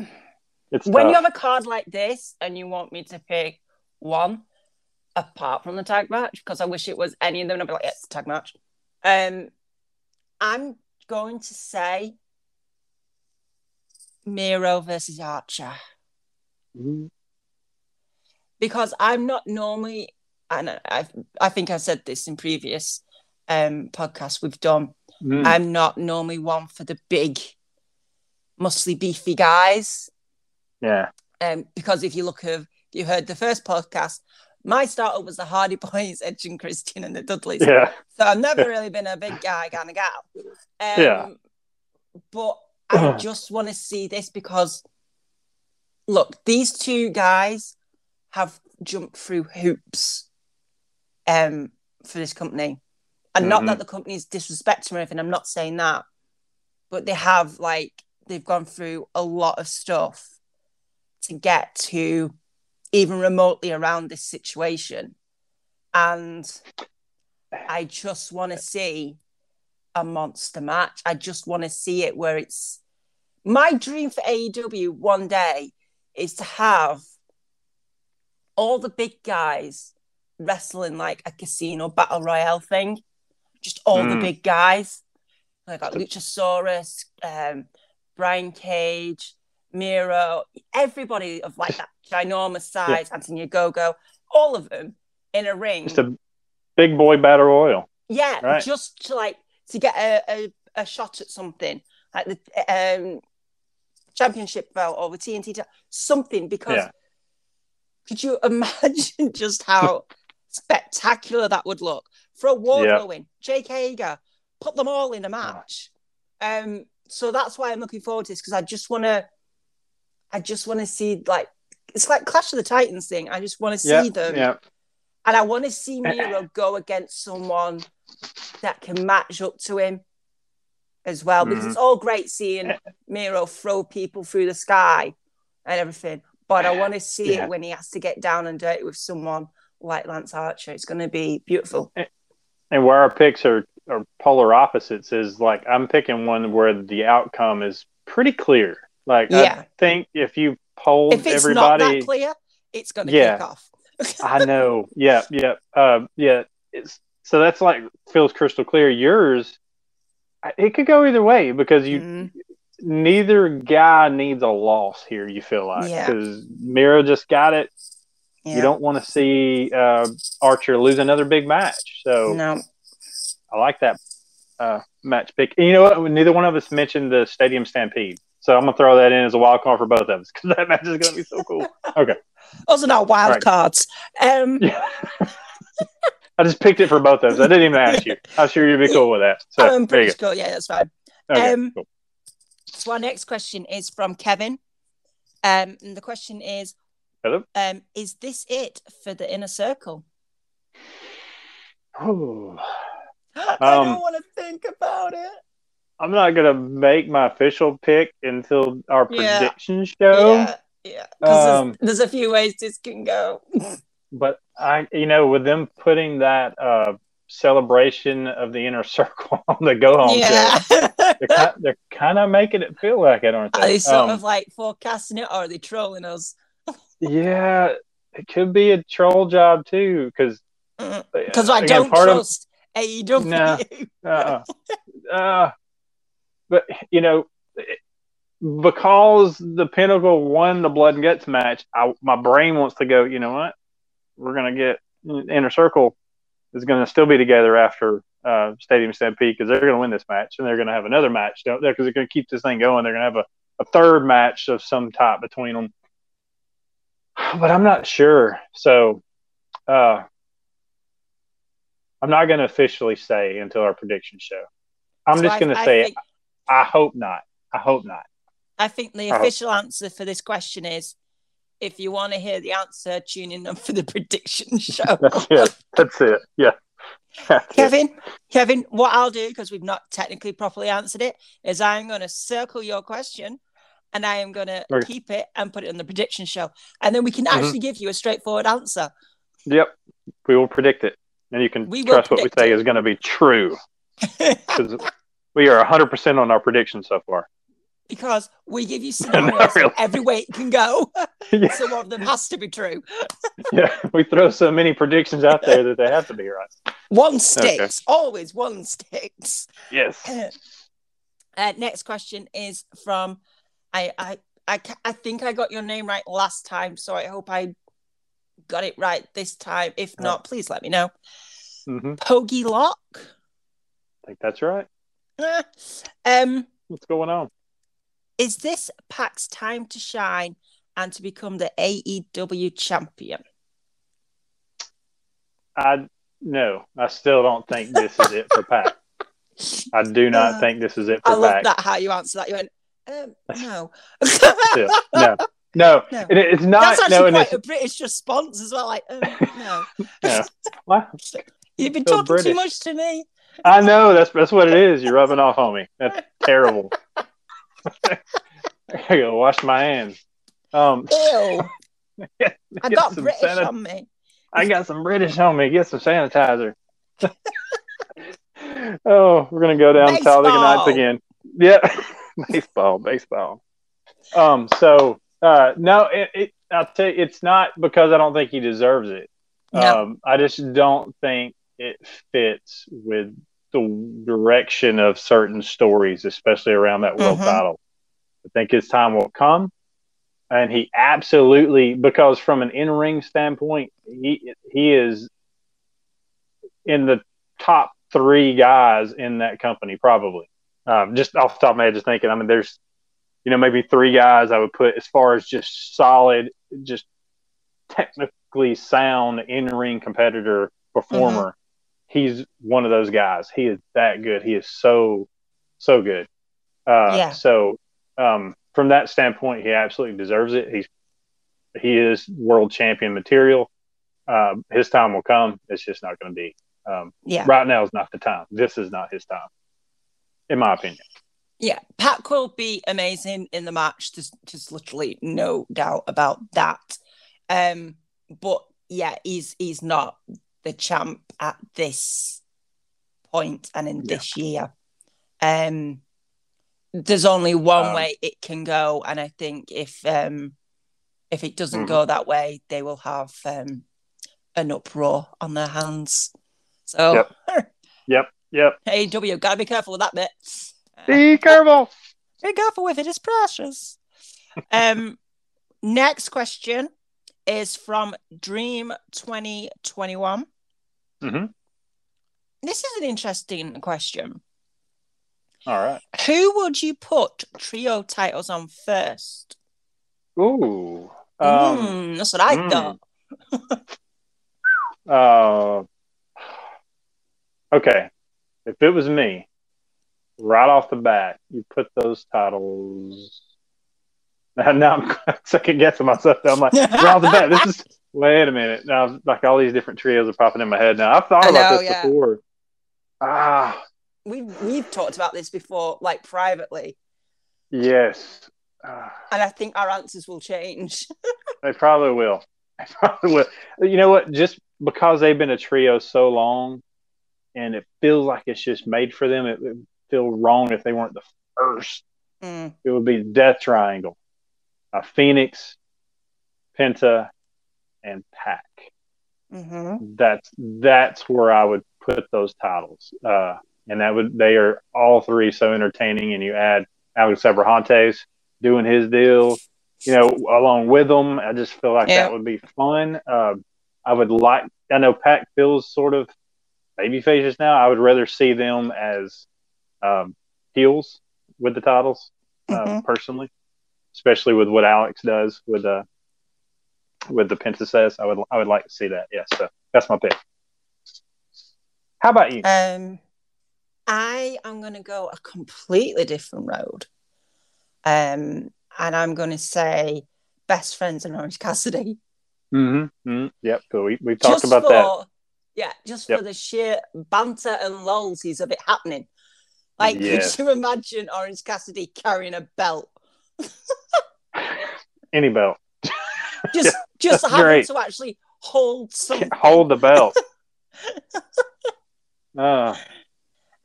It's when you have a card like this and you want me to pick one apart from the tag match because I wish it was any of them. I'd be like, yeah, it's a tag match. Um, I'm going to say Miro versus Archer. Mhm. because I'm not normally, and I I think I said this in previous um podcasts we've done. Mm. I'm not normally one for the big, muscly, beefy guys. yeah, Um, because if you look at you heard the first podcast, my starter was the Hardy Boys, Edge and Christian, and the Dudleys. yeah, So I've never really been a big guy kind of gal. Um, Yeah. But I just want to see this because, look, these two guys have jumped through hoops um, for this company. And not Mhm. that the company's disrespecting or anything, I'm not saying that. But they have, like, they've gone through a lot of stuff to get to even remotely around this situation. And I just want to see a monster match. I just want to see it where it's my dream for AEW one day is to have all the big guys wrestling like a casino battle royale thing. Just all the Mm. big guys. Like got Luchasaurus, um, Brian Cage, Miro, everybody of like that ginormous size, Anthony Ogogo, all of them in a ring. Just a big boy battle royal. Yeah, Right. just to like to get a, a, a shot at something like the um, championship belt or the TNT, something. Because Yeah. could you imagine just how spectacular that would look for a Wardlow Yeah. win? Jake Hager, put them all in a match. Um, so that's why I'm looking forward to this because I just want to, I just want to see like it's like Clash of the Titans thing. I just want to see Yeah, them yeah. and I want to see Miro go against someone that can match up to him as well, because Mhm. it's all great seeing Miro throw people through the sky and everything. But I want to see Yeah. it when he has to get down and dirty with someone like Lance Archer. It's going to be beautiful. And where our picks are, are polar opposites is like I'm picking one where the outcome is pretty clear. Like Yeah. I think if you polled If it's everybody, not that clear, it's going to Yeah. kick off. I know. Yeah, yeah, uh, yeah. It's so that's like feels crystal clear. Yours, it could go either way because you Mhm. neither guy needs a loss here. You feel like Yeah. because Miro just got it. Yeah. You don't want to see uh, Archer lose another big match. So No. I like that uh, match pick. And you know what? Neither one of us mentioned the Stadium Stampede. So I'm gonna throw that in as a wild card for both of us because that match is gonna be so cool. Okay. Those are not wild Right. cards. Um, Yeah. I just picked it for both of us. I didn't even ask you. I'm sure you'd be cool with that. So I'm there pretty cool. Yeah, that's fine. Okay, Um, cool. So our next question is from Kevin. Um, and the question is, Hello. um, is this it for the inner circle? Ooh. I Um, don't want to think about it. I'm not gonna make my official pick until our Yeah. prediction show. yeah, yeah. um, there's, there's a few ways this can go. But I, you know, with them putting that uh, celebration of the inner circle on the go home yeah. show, they're kind, they're kind of making it feel like it, aren't Are they? they sort Um, of like forecasting it, or are they trolling us? Yeah, it could be a troll job too, because Because I don't trust AEW. No. uh, uh, but you know, because the Pinnacle won the Blood and Guts match, I, my brain wants to go. You know what? We're gonna get Inner Circle is gonna still be together after uh, Stadium Stampede because they're gonna win this match and they're gonna have another match there because they're gonna keep this thing going. They're gonna have a, a third match of some type between them. But I'm not sure. So, uh, I'm not going to officially say until our prediction show. I'm So just going to say think- I hope not. I hope not. I think the I hope- official answer for this question is if you want to hear the answer, tune in for the prediction show. That's it. That's it. Yeah. That's it. Kevin, Kevin, what I'll do, because we've not technically properly answered it, is I'm going to circle your question and I am going to Okay. keep it and put it on the prediction show. And then we can Mhm. actually give you a straightforward answer. Yep. We will predict it, and you can We trust what we say it. is going to be true because we are 100 percent on our predictions so far. because we give you scenarios really. every way it can go. yeah. so one of them has to be true. yeah. We throw so many predictions out there that they have to be right. One sticks, always one sticks. Yes. Uh, next question is from I, I I I think I got your name right last time, so I hope I got it right this time. If Oh. not, please let me know. hmm Pogie Lock. I think that's right. Um, What's going on? is this Pac's time to shine and to become the AEW champion? I no. I still don't think this is it for Pac. I do not Uh, think this is it I for love Pac. that how you answer that. You went, um, no. Yeah. No, no, No. It, it's not. That's actually no, quite it's, a British response as well. Like, um, no. Yeah. What? You've been So talking too much to me. I know that's that's what it is. You're rubbing off on me. That's terrible. I gotta wash my hands. Um, Ew. I get got some British sanit- on me. I got some British on me. Get some sanitizer. oh, we're gonna go down Talladega Nights Baseball. again. Yeah, baseball, baseball. Um, so uh, no, it, it I'll tell you, it's not because I don't think he deserves it. No. Um, I just don't think it fits with the direction of certain stories, especially around that world Mhm. title. I think his time will come, and he absolutely because from an in ring standpoint, he he is in the top three guys in that company probably. Um, just off the top of my head, just thinking. I mean, there's you know maybe three guys I would put as far as just solid, just technically sound in ring competitor performer. He's one of those guys. He is that good. He is so so good. Uh, Yeah. So um, from that standpoint, he absolutely deserves it. He's he is world champion material. Um, his time will come. It's just not going to be. Um, Yeah. Right now is not the time. This is not his time, in my opinion. Yeah, Pac will be amazing in the match. There's just literally no doubt about that. Um, but yeah, he's he's not the champ at this point and in Yeah. this year. Um, there's only one Um, way it can go, and I think if um if it doesn't Mhm. go that way, they will have um an uproar on their hands. So, Yep. Yep. AEW, gotta be careful with that bit. Be careful. be careful with it, it's precious. um, next question is from Dream 2021. hmm This is an interesting question. All right. Who would you put trio titles on first? Ooh. Um, Mm, that's what I mm. thought. Uh, okay. If it was me, right off the bat, you put those titles. Now, now I'm second guessing myself. I'm like, right off the bat, this is. Wait a minute. Now, like all these different trios are popping in my head now. I've thought about know, this yeah. before. Ah, We've, we've talked about this before, like privately, yes. Ah. and I think our answers will change. They probably will. They probably will. You know what? Just because they've been a trio so long, and it feels like it's just made for them, it would feel wrong if they weren't the first. Mm, It would be Death Triangle, uh, Phoenix, Penta, and Pac. mhm. That's that's where I would put those titles. Uh, and that would they are all three so entertaining. And you add Alex Abrahantes doing his deal, you know, along with them. I just feel like Yeah. that would be fun. Uh, I would like. I know Pac feels sort of baby faces now. I would rather see them as um, heels with the titles, uh, Mhm. personally, especially with what Alex does with uh with the Penta says. I would I would like to see that. Yes, so that's my pick. How about you? Um, I am going to go a completely different road. Um, and I'm going to say best friends and Orange Cassidy. Mm-hmm. mm Yep. Cool. We we talked Just about for, that. Yeah, just Yep. for the sheer banter and lolsies of it happening. Like, Yes. could you imagine Orange Cassidy carrying a belt? Any belt. Just, just having great. to actually hold something. Hold the belt. Uh,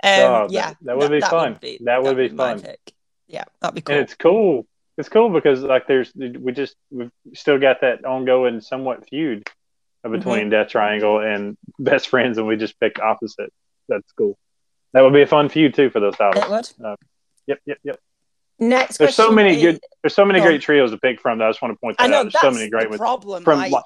Um, God, yeah, that- that would be fun. That would be my fun. pick. Yeah, that'd be cool. and it's cool. It's cool because like there's we just we've still got that ongoing somewhat feud between Mm-hmm. Death Triangle and Best Friends, and we just picked opposite. That's cool. That would be a fun feud too for those titles. It would. Yep, yep, yep. Next There's so many is- good. There's so many great trios to pick from. That I just want to point that I know out. There's that's so many great ones. problem. from like,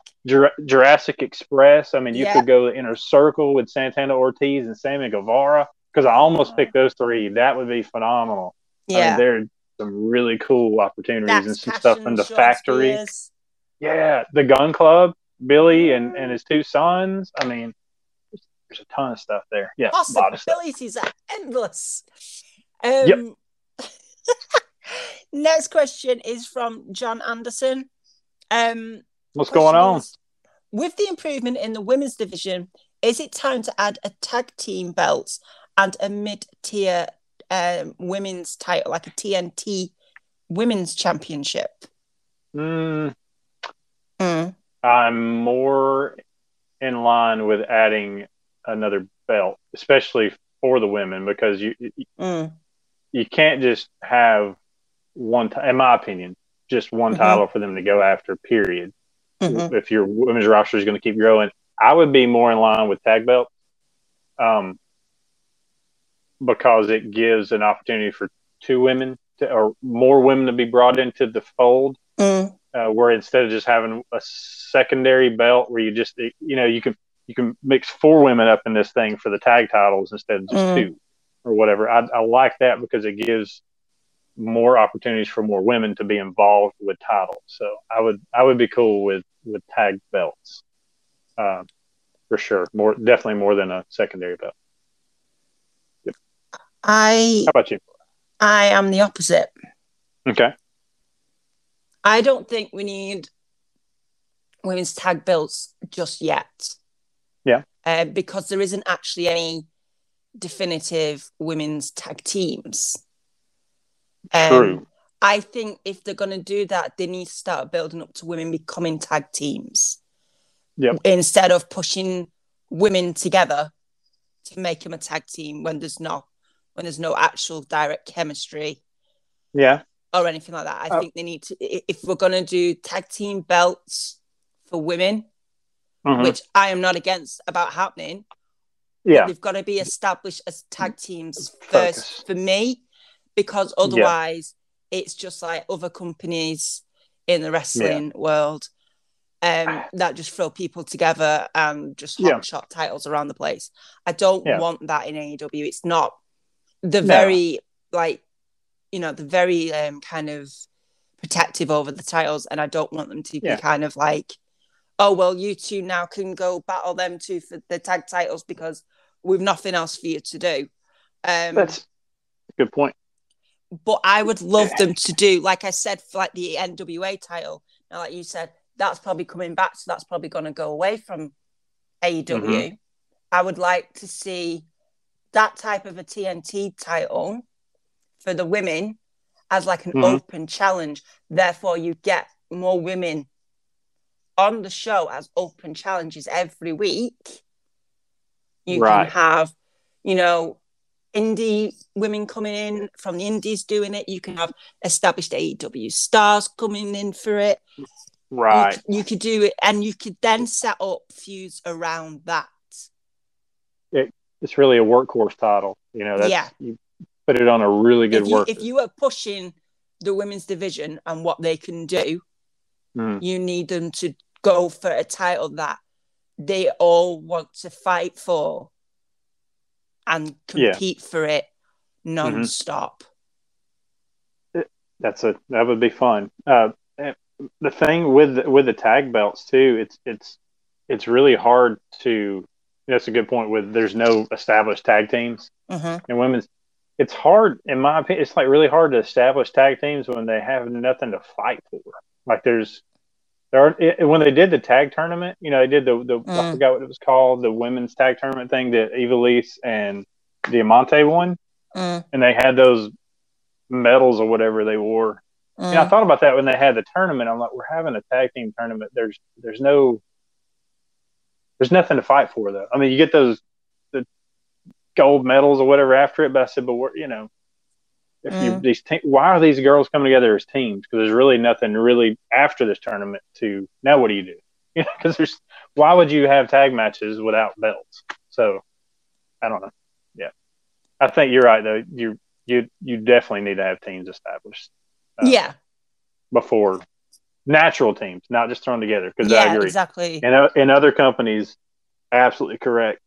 Jurassic Express. I mean, you Yeah. could go the inner circle with Santana Ortiz and Sammy Guevara because I almost Oh. picked those three. That would be phenomenal. I yeah, mean, there are some really cool opportunities and some Passion, stuff in the factory. Spears. Yeah, the Gunn Club, Billy and, and his two sons. I mean, there's, there's a ton of stuff there. Yeah, a lot of stuff. Possibilities are endless. Um, next question is from John Anderson. Um, What's going on? is, with the improvement in the women's division, is it time to add a tag team belt and a mid-tier um, women's title, like a TNT women's championship? Mm, Mm. I'm more in line with adding another belt, especially for the women, because you you, Mm. you can't just have one. T- in my opinion, just one Mhm. title for them to go after. Period. Mhm. If your women's roster is going to keep growing, I would be more in line with tag belt, um, because it gives an opportunity for two women to, or more women to be brought into the fold. Mm. Uh, where instead of just having a secondary belt where you just you know you can you can mix four women up in this thing for the tag titles instead of just Mm. two or whatever. I, I like that because it gives more opportunities for more women to be involved with titles. So I would I would be cool with with tag belts uh, for sure. More definitely more than a secondary belt. I How about you? I am the opposite. Okay. I don't think we need women's tag belts just yet. Yeah. Uh, because there isn't actually any definitive women's tag teams. Um, True. I think if they're going to do that, they need to start building up to women becoming tag teams. Yep. Instead of pushing women together to make them a tag team when there's no when there's no actual direct chemistry Yeah. Or anything like that. I Uh, think they need to if we're going to do tag team belts for women, Mhm. which I am not against about happening, Yeah. they've got to be established as tag teams Focus. first for me, because otherwise it's just like other companies in the wrestling world um, that just throw people together and just hot Yeah. shot titles around the place. I don't Yeah. want that in AEW. It's not the No. very like you know the very um, kind of protective over the titles, and I don't want them to Yeah. be kind of like, oh well, you two now can go battle them two for the tag titles because we've nothing else for you to do. Um, That's a good point. but I would love them to do, like I said, for like the NWA title. Now, like you said, that's probably coming back, so that's probably going to go away from AEW. Mm-hmm. I would like to see that type of a TNT title for the women as like an Mhm. open challenge. Therefore, you get more women on the show as open challenges every week. You Right. can have, you know, indie women coming in from the indies doing it. You can have established AEW stars coming in for it. Right. c- You, could do it, and you could then set up feuds around that. It's really a workhorse title. You know, that's Yeah. you put it on a really good If you, work. if you are pushing the women's division and what they can do, Mm. you need them to go for a title that they all want to fight for and Yeah. compete for it non-stop. That's a that would be fun. Uh, the thing with with the tag belts too, it's it's it's really hard to. That's a good point. With there's no established tag teams Mhm. in women's. It's hard, in my opinion. It's like really hard to establish tag teams when they have nothing to fight for. Like there's there are it, when they did the tag tournament. You know, they did the the I Mm. forgot what it was called, the women's tag tournament thing that Ivelisse and Diamante won, Mm, and they had those medals or whatever they wore. mm. Yeah, I thought about that when they had the tournament. I'm like, we're having a tag team tournament. There's there's no there's nothing to fight for though. I mean, you get those gold medals or whatever after it, but I said, but we're you know, if you Mm. these te- why are these girls coming together as teams? Because there's really nothing really after this tournament to now. What do you do? You know, because there's why would you have tag matches without belts? So I don't know. Yeah, I think you're right though. You you you definitely need to have teams established uh, yeah, before natural teams, not just thrown together. Because I yeah, agree. exactly. And uh, in other companies, absolutely correct.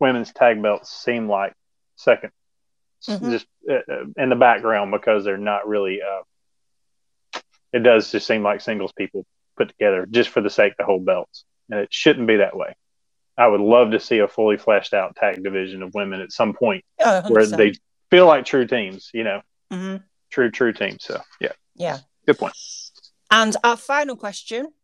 The, the women's tag belts seem like second, Mhm. just uh, uh, in the background because they're not really. Uh, it does just seem like singles people put together just for the sake to hold belts, and it shouldn't be that way. I would love to see a fully fleshed out tag division of women at some point Oh, where they feel like true teams. You know, Mhm. true true teams. So yeah, Yeah. good point. And our final question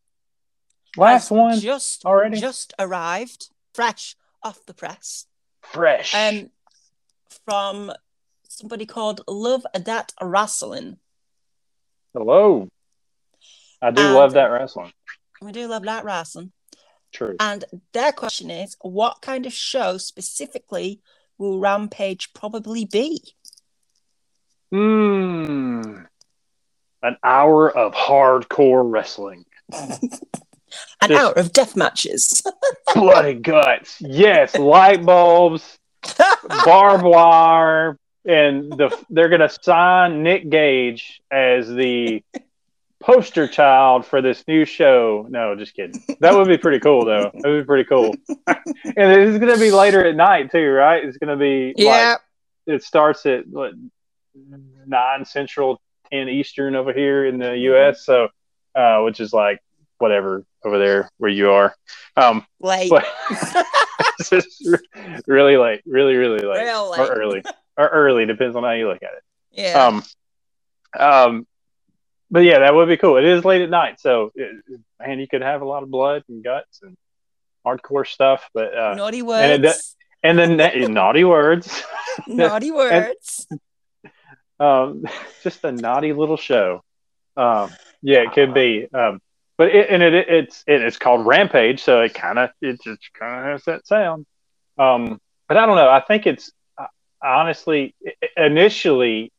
Last one just already. just arrived, fresh off the press, fresh. um, from somebody called Love That Wrestling. Hello. I do And- love that wrestling. We do love that wrestling. True. And their question is, what kind of show specifically will Rampage probably be? Hmm. an hour of hardcore wrestling. An Just- hour of death matches. Blood and guts. Yes, light bulbs, barbed wire, and the they're gonna sign Nick Gage as the poster child for this new show. No, just kidding. That would be pretty cool though. That would be pretty cool. and it's gonna be later at night too, right? It's gonna be like, yeah. it starts at what nine central, ten eastern over here in the U.S. So, uh, which is like whatever over there where you are. Um, Late. but it's just really late, really, really late, Real late. or early, or early depends on how you look at it. yeah. Um, um, but yeah, that would be cool. It is late at night, so it, man, you could have a lot of blood and guts and hardcore stuff. But uh, Naughty and it words. and then na- naughty words. Naughty words. um, just a naughty little show. Um, yeah, it could be. Um, but it, and it, it it's it is called Rampage, so it kind of it just kind of has that sound. Um, but I don't know. I think it's uh, honestly initially,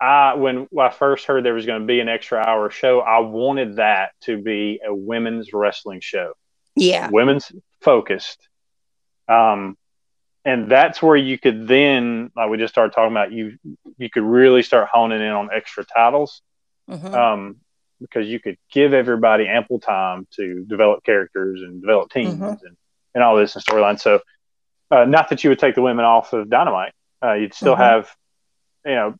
I when I first heard there was going to be an extra hour show, I wanted that to be a women's wrestling show yeah. women's focused. Um, and that's where you could then, like we just started talking about, you you could really start honing in on extra titles, Mhm. um, because you could give everybody ample time to develop characters and develop teams Mhm. and, and all this and storylines. So, uh, not that you would take the women off of Dynamite, uh, you'd still Mhm. have, you know,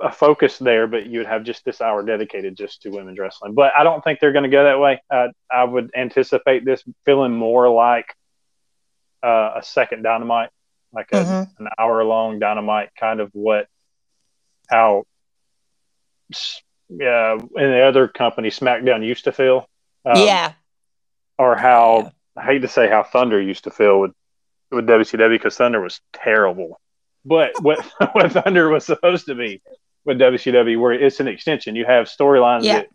a focus there, but you would have just this hour dedicated just to women's wrestling. But I don't think they're going to go that way. Uh, I would anticipate this feeling more like uh, a second Dynamite, like a, Mhm. an hour long Dynamite, kind of what how yeah in the other company SmackDown used to feel. Um, yeah. or how I hate to say how Thunder used to feel with with WCW because Thunder was terrible. But what what Thunder was supposed to be with WCW, where it's an extension, you have storylines Yeah. that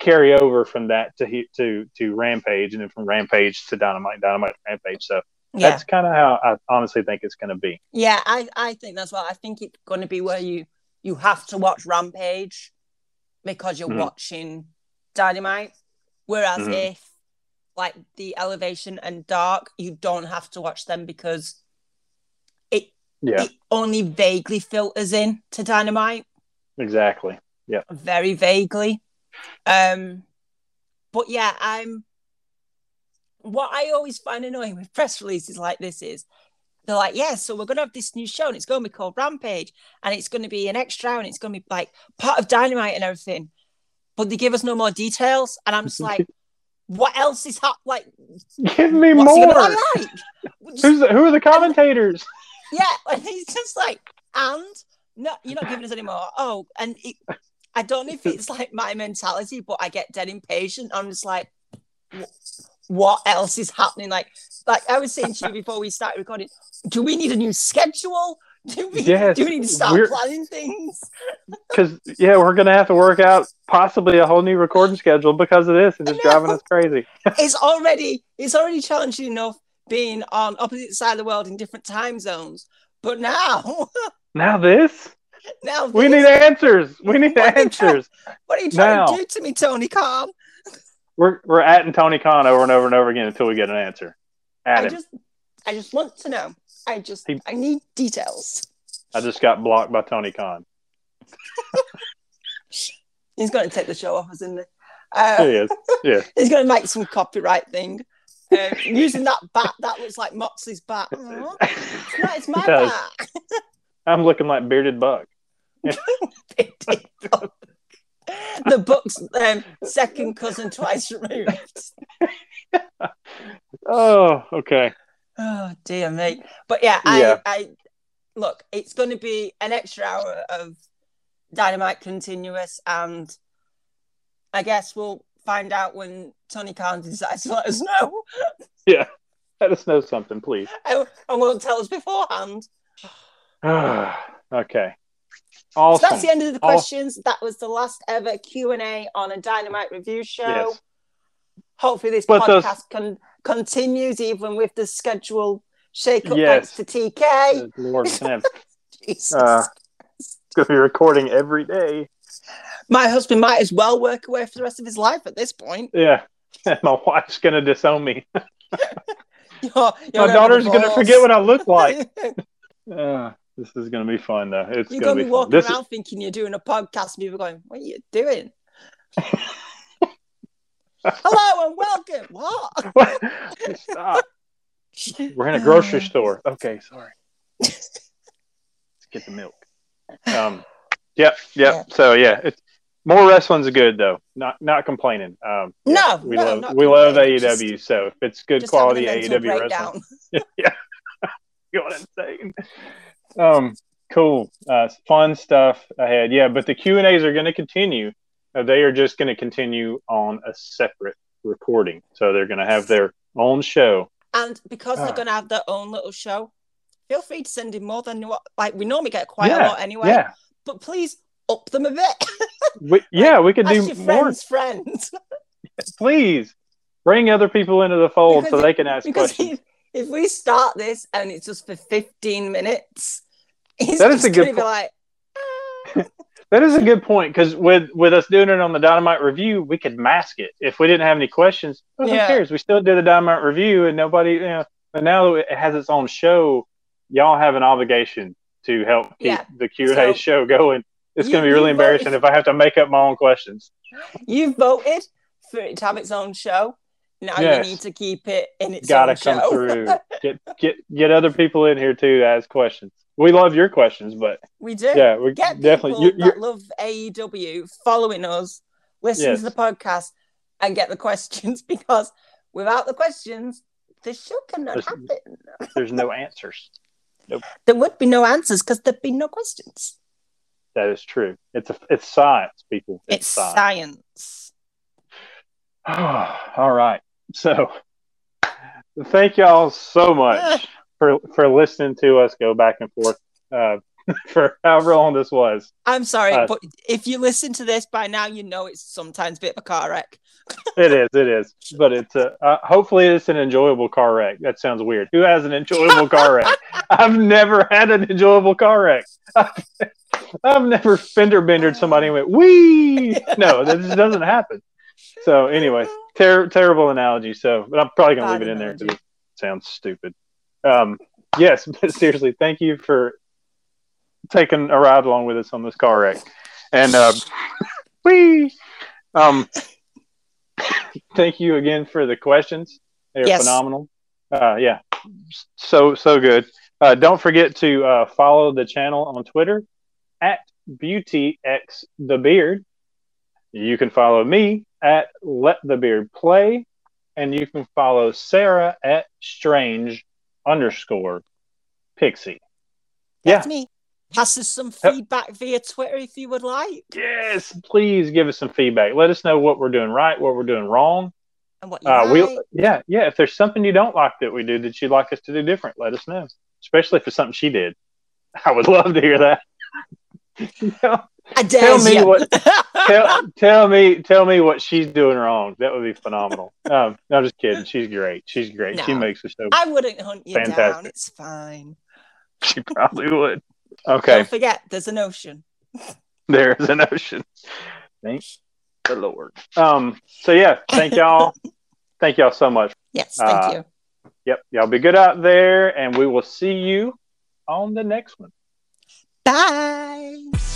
carry over from that to to to Rampage, and then from Rampage to Dynamite, Dynamite Rampage. So Yeah. that's kind of how I honestly think it's going to be. Yeah, I, I think that's what I think it's going to be where you you have to watch Rampage because you're Mhm. watching Dynamite, whereas Mhm. if like the Elevation and Dark, you don't have to watch them because it Yeah, it only vaguely filters in to Dynamite, exactly. Yeah. Very vaguely. Um, but yeah, I'm. What I always find annoying with press releases like this is they're like, yeah, so we're going to have this new show and it's going to be called Rampage and it's going to be an extra and it's going to be like part of Dynamite and everything. But they give us no more details. And I'm just like, what else is hap Like, Give me more. like? Just- Who's the, who are the commentators? yeah, and he's just like, and no, you're not giving us any more. Oh, and it, I don't know if it's like my mentality, but I get dead impatient. I'm just like, "Wh- what else is happening? Like, like I was saying to you before we started recording, do we need a new schedule? Do we, Yes, do we need to start planning things? Because yeah, we're going to have to work out possibly a whole new recording schedule because of this, and just driving us crazy. It's already it's already challenging enough being on opposite side of the world in different time zones. But now, Now this. now We need answers. We need What are trying- answers. what are you trying now. to do to me, Tony Khan? We're we're atting Tony Khan over and over and over again until we get an answer. At I him. just I just want to know. I just He- I need details. I just got blocked by Tony Khan. He's going to take the show off us, isn't he? He Uh, is. Yeah. he's going to make some copyright thing. Uh, using that bat, that looks like Moxley's bat. It's not, it's my bat. I'm looking like bearded buck. The book's um, second cousin twice removed. Oh, okay. Oh dear me. But yeah, Yeah. I, I look, it's going to be an extra hour of Dynamite continuous, and I guess we'll find out when Tony Khan decides to let us know. Yeah. Let us know something, please. and and won't tell us beforehand. okay. So that's the end of the questions. That was the last ever Q and A on a Dynamite review show. Yes. Hopefully, this But those- podcast con- continues even with the schedule shake up Yes. thanks to TK. Lord, Jesus. uh, gonna be recording every day. My husband might as well work away for the rest of his life at this point. Yeah. My wife's gonna disown me. You're, you're My daughter's gonna forget what I look like. Uh, this is gonna be fun though. It's You're gonna gonna be be fun. walking This around thinking you're doing a podcast, and people going, "What are you doing?" Hello and welcome. What? stop. We're in a grocery store. Okay, sorry. Let's get the milk. Um, yep, yep. Yeah. So yeah, it's more wrestling's good though. Not not complaining. Um, yeah, No, we no, love we love AEW. so if it's good quality having a mental AEW breakdown. wrestling, yeah, going insane. Um, cool, uh, fun stuff ahead. Yeah, but the Q and A's are going to continue. Uh, they are just going to continue on a separate recording, so they're going to have their own show. And because Ah. they're going to have their own little show, feel free to send in more than what like we normally get quite Yeah, a lot anyway. Yeah, But please up them a bit. we, yeah, we could do your more. friends' friends. Please bring other people into the fold so Because- they can ask questions. if, if we start this and it's just for 15 minutes, he's That is a good po- like, "Ah." That is a good point because with with us doing it on the Dynamite review, we could mask it if we didn't have any questions. Well, Yeah. Who cares? We still did the Dynamite review, and nobody. You know, but now that it has its own show, y'all have an obligation to help keep Yeah. the Q and A So- show going. It's going to be really embarrassing voted- if I have to make up my own questions. you voted for it to have its own show. Now Yes. you need to keep it in its Gotta come through. Get get get other people in here too to ask questions. We love your questions, but we do. yeah, we Get definitely. people You, that love AEW following us, listen Yes. to the podcast, and get the questions because without the questions, the show cannot There's- happen. there's no answers. Nope. There would be no answers because there'd be no questions. That is true. It's a it's science, people. It's science. All right. So thank y'all so much for for listening to us go back and forth uh, for however long this was. I'm sorry, Uh, but if you listen to this by now, you know it's sometimes a bit of a car wreck. It is, it is. But it's a, uh, hopefully it's an enjoyable car wreck. That sounds weird. Who has an enjoyable car wreck? I've never had an enjoyable car wreck. I've never fender bendered somebody and went, wee. No, that just doesn't happen. So anyway, ter- terrible analogy. So, but I'm probably gonna Bad leave it in there because it sounds stupid. Um, yes, but seriously, thank you for taking a ride along with us on this car wreck. And uh, wee. Um, thank you again for the questions. They're Yes. phenomenal. Uh, yeah, so so good. Uh, don't forget to uh, follow the channel on Twitter at BeautyX the Beard. You can follow me at Let the Beard Play, and you can follow Sarah at Strange underscore Pixie. That's Yeah. me. Pass us some feedback via Twitter if you would like, Yes, please give us some feedback. Let us know what we're doing right, what we're doing wrong. and what you Uh, like. we yeah yeah. If there's something you don't like that we do that you'd like us to do different, let us know. Especially if it's something she did. I would love to hear that. tell, I dare tell me you. what- tell, tell me tell me what she's doing wrong. That would be phenomenal. Um, no, I'm just kidding. She's great. She's great. She makes the show. I wouldn't hunt you down. It's fine. She probably would. Okay, Don't forget, there's an ocean. there's an ocean. Thank the Lord. Um. So yeah, thank y'all. thank y'all so much. Yes, thank Uh, you. Yep. Y'all be good out there, and we will see you on the next one. Bye.